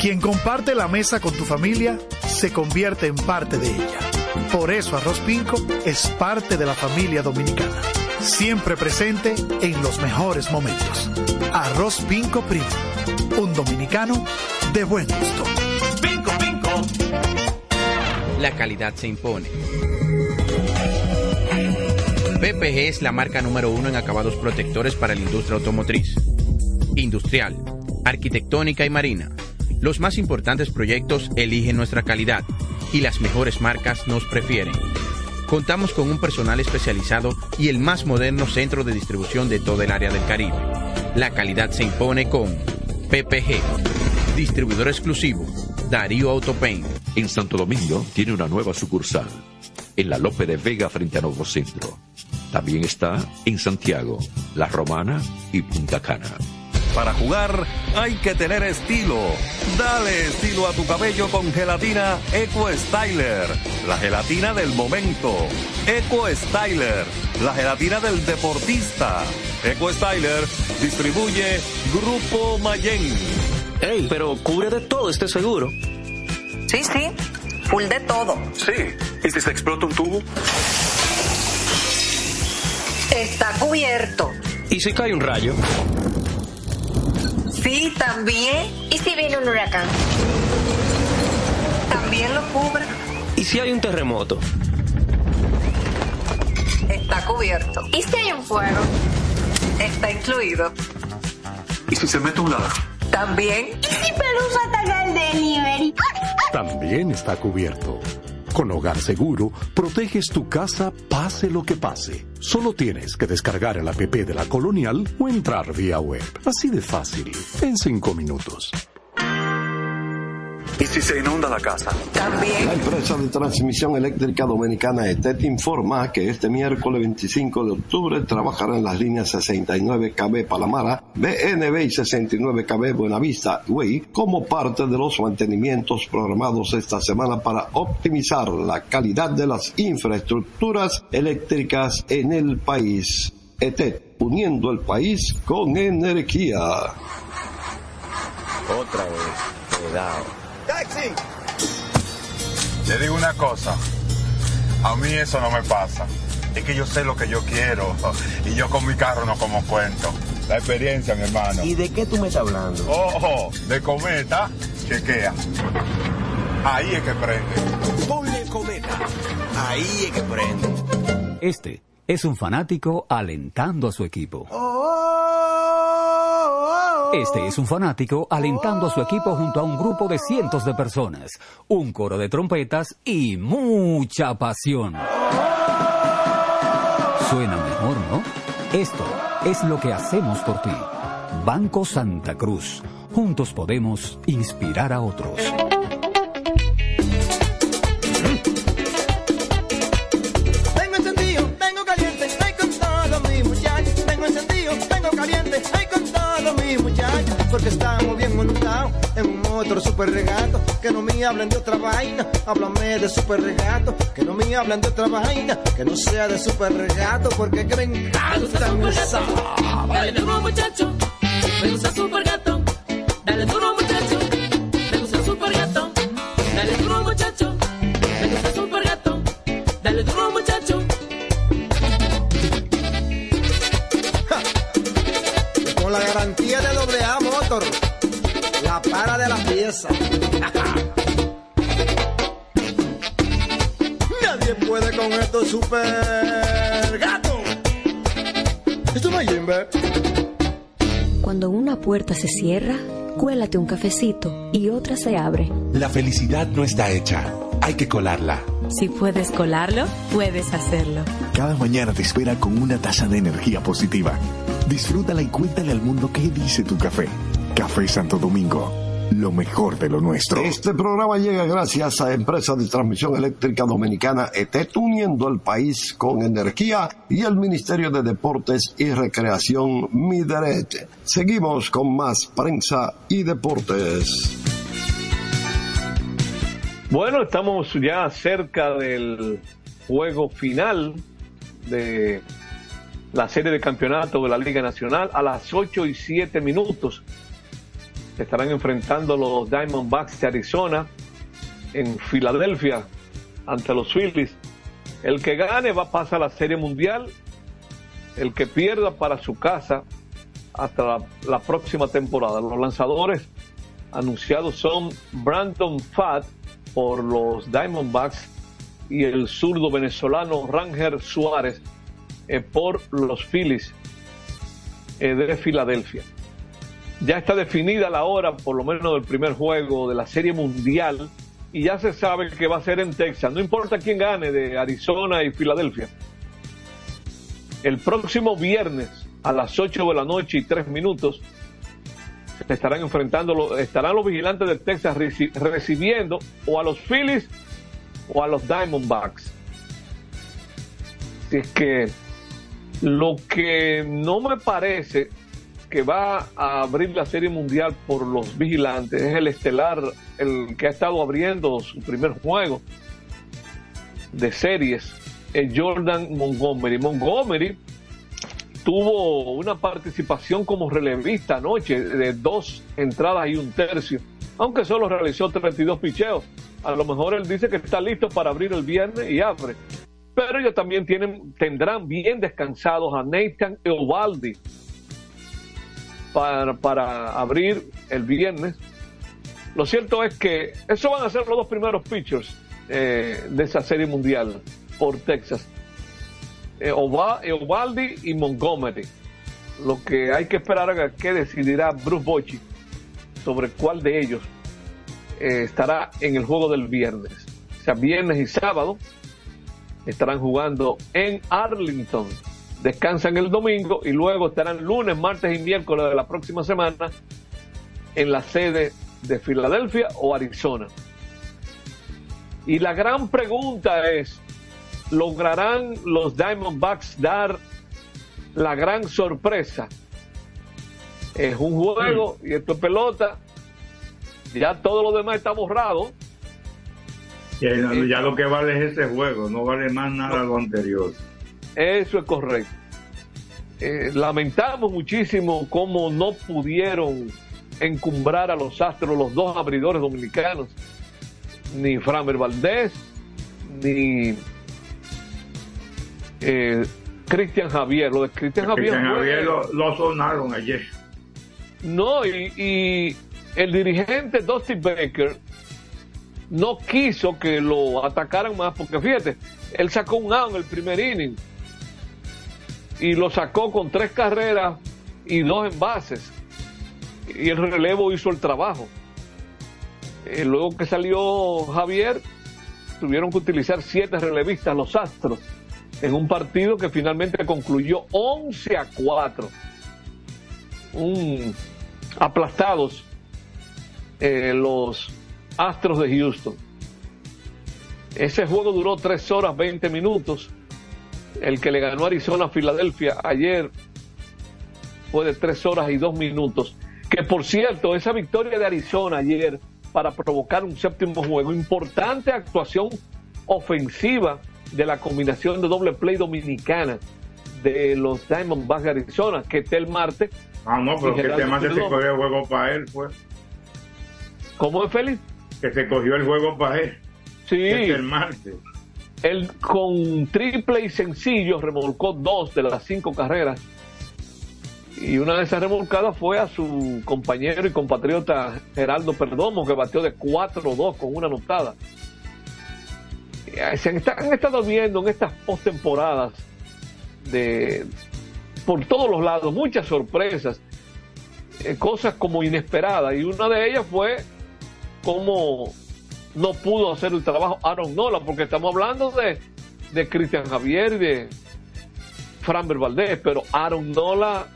Quien comparte la mesa con tu familia se convierte en parte de ella. Por eso Arroz Pinco es parte de la familia dominicana. Siempre presente en los mejores momentos. Arroz Pinco Primo. Un dominicano de buen gusto.
Bingo, bingo.
La calidad se impone. PPG es la marca número uno en acabados protectores para la industria automotriz, industrial, arquitectónica y marina. Los más importantes proyectos eligen nuestra calidad y las mejores marcas nos prefieren. Contamos con un personal especializado y el más moderno centro de distribución de todo el área del Caribe. La calidad se impone con PPG, distribuidor exclusivo, Darío Autopain.
En Santo Domingo tiene una nueva sucursal, en la Lope de Vega frente a Nuevo Centro. También está en Santiago, La Romana y Punta Cana.
Para jugar hay que tener estilo. Dale estilo a tu cabello con gelatina Eco Styler, la gelatina del momento. Eco Styler, la gelatina del deportista. Eco Styler distribuye Grupo Mayen.
Ey, pero cubre de todo este seguro.
Sí, sí, full de todo.
Sí. ¿Y si se explota un tubo?
Está cubierto.
¿Y si cae un rayo?
Sí, también.
¿Y si viene un huracán?
También lo cubre.
¿Y si hay un terremoto?
Está cubierto.
¿Y si hay un fuego?
Está incluido.
¿Y si se mete un ladrón?
También.
¿Y si Pelusa ataca el delivery?
También está cubierto. Con Hogar Seguro, proteges tu casa pase lo que pase. Solo tienes que descargar el app de la Colonial o entrar vía web. Así de fácil, en cinco minutos.
¿Y si se inunda la casa?
También.
La empresa de transmisión eléctrica dominicana ETET informa que este miércoles 25 de octubre trabajará en las líneas 69 KB Palamara, BNB y 69 KB Buenavista Way como parte de los mantenimientos programados esta semana para optimizar la calidad de las infraestructuras eléctricas en el país. ETET, uniendo el país con energía.
Otra vez, cuidado.
¡Taxi! Te digo una cosa, a mí eso no me pasa. Es que yo sé lo que yo quiero y yo con mi carro no como cuento. La experiencia, mi hermano.
¿Y de qué tú me estás hablando?
Ojo, de cometa, chequea. Ahí es que prende.
Ponle cometa. Ahí es que prende.
Este es un fanático alentando a su equipo.
Oh,
Este es un fanático alentando a su equipo junto a un grupo de cientos de personas, un coro de trompetas y mucha pasión. Suena mejor, ¿no? Esto es lo que hacemos por ti. Banco Santa Cruz. Juntos podemos inspirar a otros.
Tengo caliente, estoy con todos mis muchachos. Tengo encendido, tengo caliente, estoy con todos mis muchachos. Porque estamos bien montados en un motor super regato. Que no me hablen de otra vaina, háblame de super regato. Que no me hablen de otra vaina, que no sea de super regato. Porque que me encanta esa
Dale duro muchacho, me gusta super gato. Dale duro muchacho, me gusta super gato.
Con la garantía de doble A Motor, la para de la pieza. Nadie puede con estos super gatos. Esto no es.
Cuando una puerta se cierra, cuélate un cafecito y otra se abre.
La felicidad no está hecha, hay que colarla.
Si puedes colarlo, puedes hacerlo.
Cada mañana te espera con una taza de energía positiva. Disfrútala y cuéntale al mundo qué dice tu café. Café Santo Domingo, lo mejor de lo nuestro. Este programa llega gracias a Empresa de Transmisión Eléctrica Dominicana ET, uniendo el país con energía y el Ministerio de Deportes y Recreación Mideret. Seguimos con más prensa y deportes.
Bueno, estamos ya cerca del juego final de la serie de campeonato de la Liga Nacional. A las 8 y 7 minutos estarán enfrentando los Diamondbacks de Arizona en Filadelfia ante los Phillies. El que gane va a pasar a la serie mundial. El que pierda para su casa hasta la, la próxima temporada. Los lanzadores anunciados son Brandon Fatt por los Diamondbacks y el zurdo venezolano Ranger Suárez eh, por los Phillies eh, de Filadelfia. Ya está definida la hora, por lo menos del primer juego de la Serie Mundial, y ya se sabe que va a ser en Texas. No importa quién gane de Arizona y Filadelfia. El próximo viernes a las 8 de la noche y 3 minutos estarán enfrentando, estarán los vigilantes de Texas reci- recibiendo o a los Phillies o a los Diamondbacks. Así es que lo que no me parece que va a abrir la serie mundial por los vigilantes es el estelar, el que ha estado abriendo su primer juego de series, es Jordan Montgomery. Montgomery tuvo una participación como relevista anoche de dos entradas y un tercio, aunque solo realizó 32 picheos. A lo mejor él dice que está listo para abrir el viernes y abre. Pero ellos también tienen, tendrán bien descansados a Nathan Eovaldi para, para abrir el viernes. Lo cierto es que esos van a ser los dos primeros pitchers eh, de esa serie mundial por Texas. Eh, Ova- Eovaldi y Montgomery. Lo que hay que esperar a que decidirá Bruce Bochy sobre cuál de ellos eh, estará en el juego del viernes. O sea, viernes y sábado estarán jugando en Arlington. Descansan el domingo y luego estarán lunes, martes y miércoles de la próxima semana en la sede de Filadelfia o Arizona. Y la gran pregunta es, ¿lograrán los Diamondbacks dar la gran sorpresa? Es un juego y esto es pelota. Ya todo lo demás está borrado.
Ya, ya lo que vale es ese juego, no vale más nada lo anterior.
Eso es correcto. Eh, lamentamos muchísimo cómo no pudieron encumbrar a los astros los dos abridores dominicanos, ni Framer Valdés, ni eh, Cristian Javier. Lo de Cristian Javier,
lo sonaron ayer.
no, y, y el dirigente Dusty Baker no quiso que lo atacaran más, porque fíjate, él sacó un out en el primer inning y lo sacó con tres carreras y dos envases. y el relevo hizo el trabajo. Eh, luego que salió Javier, tuvieron que utilizar siete relevistas los Astros en un partido que finalmente concluyó 11 a 4. Un, aplastados eh, los Astros de Houston. Ese juego duró 3 horas 20 minutos. El que le ganó Arizona a Filadelfia ayer fue de 3 horas y 2 minutos. Que por cierto, esa victoria de Arizona ayer para provocar un séptimo juego, importante actuación ofensiva de la combinación de doble play dominicana de los Diamondbacks de Arizona, que el Marte.
Ah, no, pero que este Marte se el juego para él, pues.
¿Cómo es, Félix?
Que se cogió el juego para él.
Sí.
el Marte.
Él con triple y sencillo remolcó dos de las cinco carreras. Y una de esas remolcadas fue a su compañero y compatriota Geraldo Perdomo, que batió de 4-2 con una anotada. Se han, estado viendo en estas postemporadas de por todos los lados muchas sorpresas, eh, cosas como inesperadas, y una de ellas fue cómo no pudo hacer el trabajo Aaron Nola, porque estamos hablando de, de Cristian Javier y de Framber Valdés, pero Aaron Nola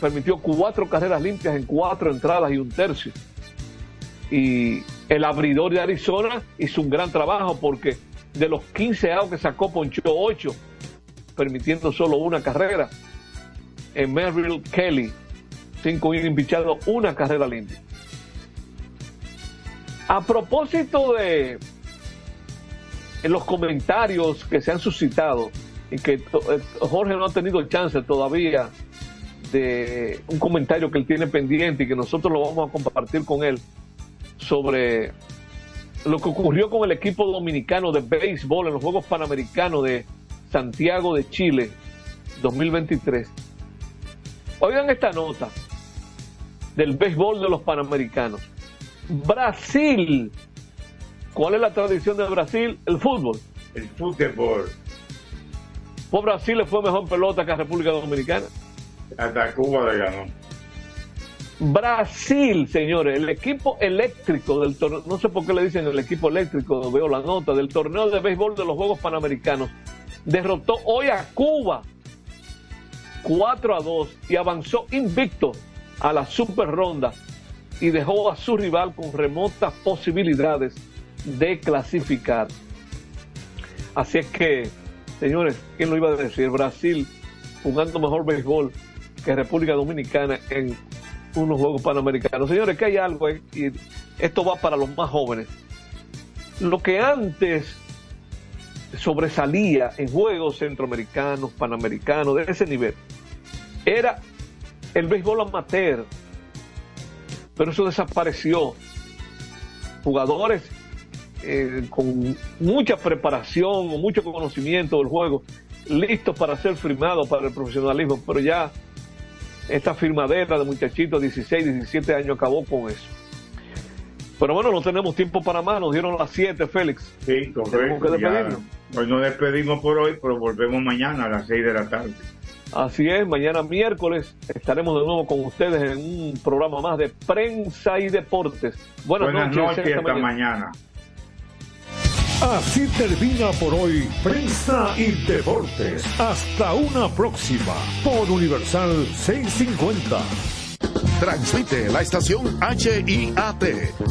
permitió cuatro carreras limpias en cuatro entradas y un tercio. Y el abridor de Arizona hizo un gran trabajo porque de los 15 outs que sacó, ponchó 8, permitiendo solo una carrera. En Merrill Kelly, 5 innings pichado, una carrera limpia. A propósito de los comentarios que se han suscitado y que eh, Jorge no ha tenido chance todavía de un comentario que él tiene pendiente y que nosotros lo vamos a compartir con él sobre lo que ocurrió con el equipo dominicano de béisbol en los Juegos Panamericanos de Santiago de Chile 2023. Oigan esta nota del béisbol de los Panamericanos. Brasil. ¿Cuál es la tradición de Brasil? El fútbol.
El fútbol.
Pues Brasil le fue mejor pelota que a República Dominicana.
Hasta Cuba le ganó.
Brasil, señores, el equipo eléctrico del torneo, no sé por qué le dicen el equipo eléctrico, veo la nota, del torneo de béisbol de los Juegos Panamericanos, derrotó hoy a Cuba 4 a 2 y avanzó invicto a la super ronda y dejó a su rival con remotas posibilidades de clasificar. Así es que, señores, ¿quién lo iba a decir? Brasil jugando mejor béisbol que República Dominicana en unos Juegos Panamericanos. Señores, que hay algo, y esto va para los más jóvenes. Lo que antes sobresalía en Juegos Centroamericanos, Panamericanos, de ese nivel, era el béisbol amateur, pero eso desapareció. Jugadores eh, con mucha preparación o mucho conocimiento del juego, listos para ser firmados para el profesionalismo, pero ya esta firmadera de muchachitos de 16, 17 años acabó con eso. Pero bueno, no tenemos tiempo para más, nos dieron las 7, Félix.
Sí, correcto. Hoy nos despedimos por hoy, pero volvemos mañana a las 6 de la tarde.
Así es, mañana miércoles estaremos de nuevo con ustedes en un programa más de prensa y deportes. Buenas,
Buenas noches, y hasta mañana.
Así termina por hoy Prensa y Deportes. Hasta una próxima por Universal 650.
Transmite la estación HIAT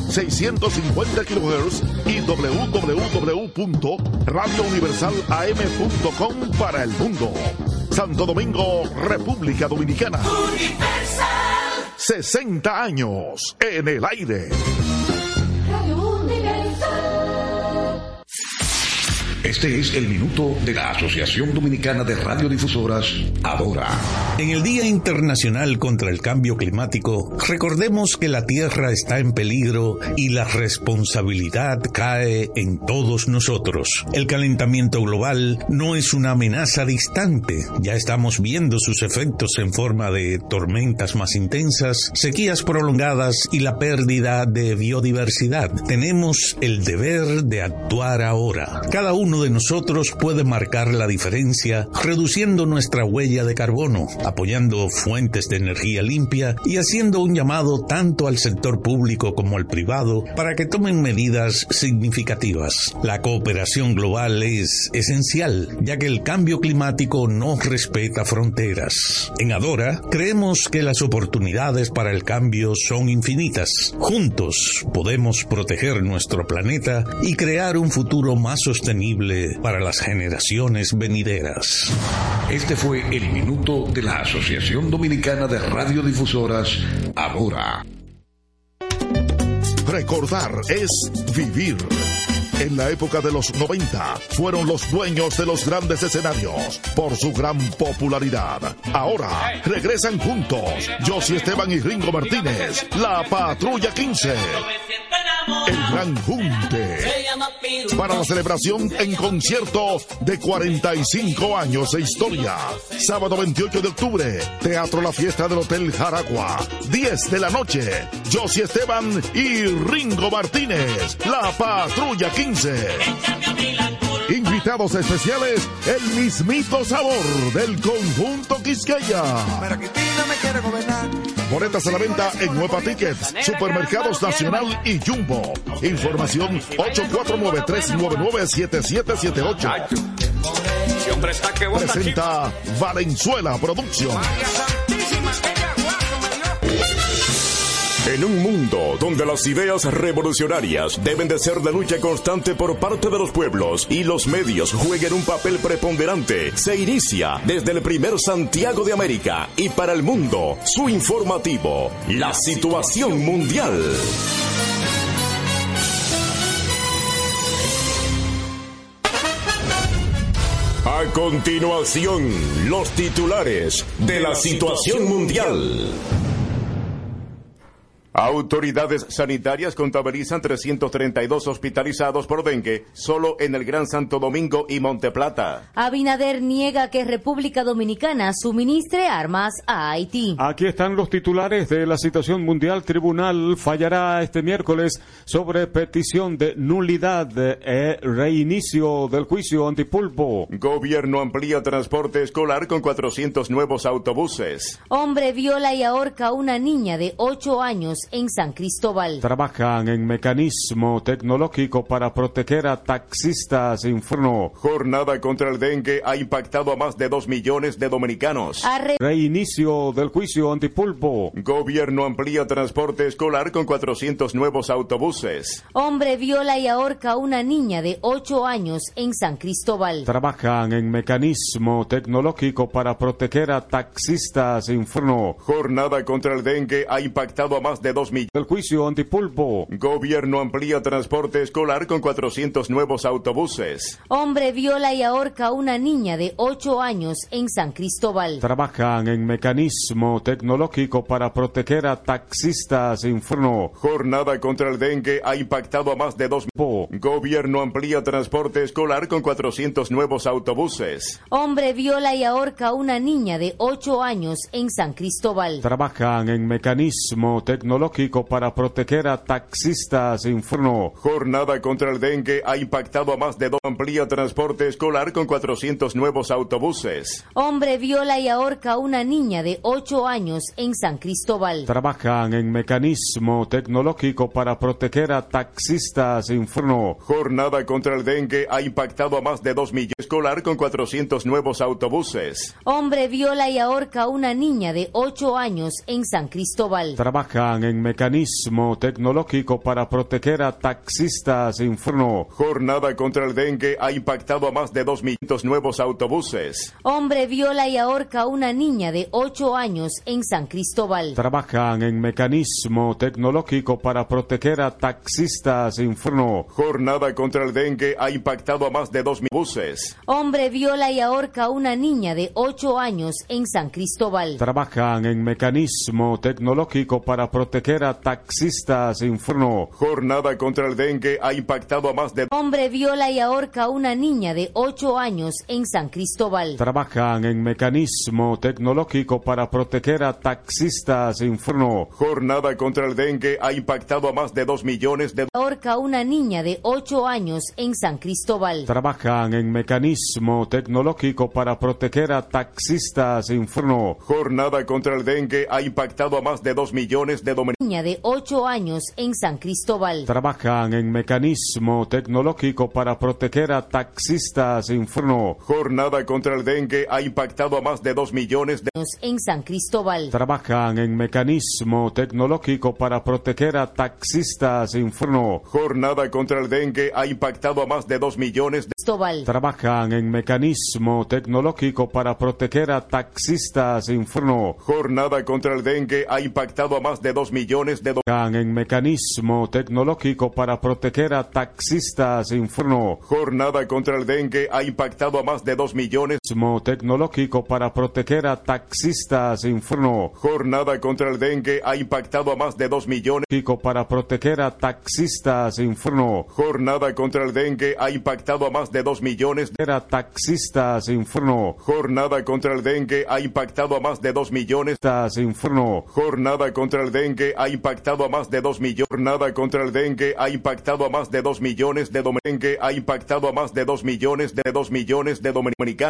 650 kHz y www.radiouniversalam.com para el mundo. Santo Domingo, República Dominicana.
Universal.
60 años en el aire. Este es el minuto de la Asociación Dominicana de Radiodifusoras, Adora.
En el Día Internacional contra el Cambio Climático, recordemos que la Tierra está en peligro y la responsabilidad cae en todos nosotros. El calentamiento global no es una amenaza distante, ya estamos viendo sus efectos en forma de tormentas más intensas, sequías prolongadas y la pérdida de biodiversidad. Tenemos el deber de actuar ahora. Cada uno uno de nosotros puede marcar la diferencia reduciendo nuestra huella de carbono, apoyando fuentes de energía limpia y haciendo un llamado tanto al sector público como al privado para que tomen medidas significativas. La cooperación global es esencial, ya que el cambio climático no respeta fronteras. En Adora, creemos que las oportunidades para el cambio son infinitas. Juntos podemos proteger nuestro planeta y crear un futuro más sostenible para las generaciones venideras.
Este fue el minuto de la Asociación Dominicana de Radiodifusoras, Adora.
Recordar es vivir. En la época de los 90 fueron los dueños de los grandes escenarios por su gran popularidad. Ahora regresan juntos Josie Esteban y Ringo Martínez, la Patrulla 15. El Gran Junte. Para la celebración en concierto de 45 años de historia. Sábado 28 de octubre, Teatro La Fiesta del Hotel Jaragua. 10 de la noche, Josie Esteban y Ringo Martínez, la Patrulla 15. Invitados especiales, el mismito sabor del conjunto Quisqueya. Boletas a la venta en Nueva Tickets, Supermercados Nacional y Jumbo. Información 849-399-7778. Presenta Valenzuela Producción.
En un mundo donde las ideas revolucionarias deben de ser de lucha constante por parte de los pueblos y los medios jueguen un papel preponderante, se inicia desde el primer Santiago de América y para el mundo su informativo, la situación mundial. A continuación, los titulares de la situación mundial. Autoridades sanitarias contabilizan 332 hospitalizados por dengue solo en el Gran Santo Domingo y Monteplata.
Abinader niega que República Dominicana suministre armas a Haití.
Aquí están los titulares de la situación mundial. Tribunal fallará este miércoles sobre petición de nulidad e reinicio del juicio antipulpo.
Gobierno amplía transporte escolar con 400 nuevos autobuses.
Hombre viola y ahorca a una niña de 8 años en San Cristóbal.
Trabajan en mecanismo tecnológico para proteger a taxistas inferno.
Jornada contra el dengue ha impactado a más de 2 millones de dominicanos.
Arre
Reinicio del juicio antipulpo.
Gobierno amplía transporte escolar con 400 nuevos autobuses.
Hombre viola y ahorca a una niña de 8 años en San Cristóbal.
Trabajan en mecanismo tecnológico para proteger a taxistas inferno.
Jornada contra el dengue ha impactado a más de 2 millones.
El juicio antipulpo.
Gobierno amplía transporte escolar con 400 nuevos autobuses.
Hombre viola y ahorca a una niña de 8 años en San Cristóbal.
Trabajan en mecanismo tecnológico para proteger a taxistas inferno.
Jornada contra el dengue ha impactado a más de 2 Gobierno amplía transporte escolar con 400 nuevos autobuses.
Hombre viola y ahorca a una niña de 8 años en San Cristóbal.
Trabajan en mecanismo tecnológico para proteger a taxistas inferno.
Jornada contra el dengue ha impactado a más de 2 Amplía transporte escolar con 400 nuevos autobuses.
Hombre viola y ahorca a una niña de 8 años en San Cristóbal.
Trabajan en mecanismo tecnológico para proteger a taxistas inferno.
Jornada contra el dengue ha impactado a más de 2 millones escolar con 400 nuevos autobuses.
Hombre viola y ahorca a una niña de 8 años en San Cristóbal.
Trabajan en mecanismo tecnológico para proteger a taxistas inferno.
Jornada contra el dengue ha impactado a más de 2 millones nuevos autobuses.
Hombre viola y ahorca a una niña de 8 años en San Cristóbal.
Trabajan en mecanismo tecnológico para proteger a taxistas inferno.
Jornada contra el dengue ha impactado a más de 2 buses.
Hombre viola y ahorca a una niña de 8 años en San Cristóbal.
Trabajan en mecanismo tecnológico para proteger proteger a taxistas. Informo.
Jornada contra el dengue ha impactado a más de...
Hombre viola y ahorca a una niña de 8 años en San Cristóbal.
Trabajan en mecanismo tecnológico para proteger a taxistas. Informo.
Jornada contra el dengue ha impactado a más de 2 millones de...
Ahorca a una niña de 8 años en San Cristóbal.
Trabajan en mecanismo tecnológico para proteger a taxistas. Informo.
Jornada contra el dengue ha impactado a más de 2 millones de dominicanos.
Niña de 8 años en San Cristóbal.
Trabajan en mecanismo tecnológico para proteger a taxistas. Informo.
Jornada contra el dengue ha impactado a más de 2 millones de...
En San Cristóbal.
Trabajan en mecanismo tecnológico para proteger a taxistas. Informo.
Jornada contra el dengue ha impactado a más de 2 millones de...
Cristóbal.
Trabajan en mecanismo tecnológico para proteger a taxistas. Informo.
Jornada contra el dengue ha impactado a más de 2 millones de...
Trabajan en mecanismo tecnológico para proteger a taxistas. Informo.
Jornada contra el dengue ha impactado a más de 2 millones...
Mecanismo tecnológico para proteger a taxistas. Informo.
Jornada contra el dengue ha impactado a más de 2 millones...
Para proteger a taxistas. Informo.
Jornada contra el dengue ha impactado a más de 2 millones de...
a taxistas. Informo.
Jornada contra el dengue ha impactado a más de 2 millones...
Taxistas. Informo.
Jornada contra el dengue ha impactado a más de 2 millones... Jornada contra el dengue ha impactado a más de 2 millones de... Dengue ha impactado a más de 2 millones de 2 millones de dominicanos.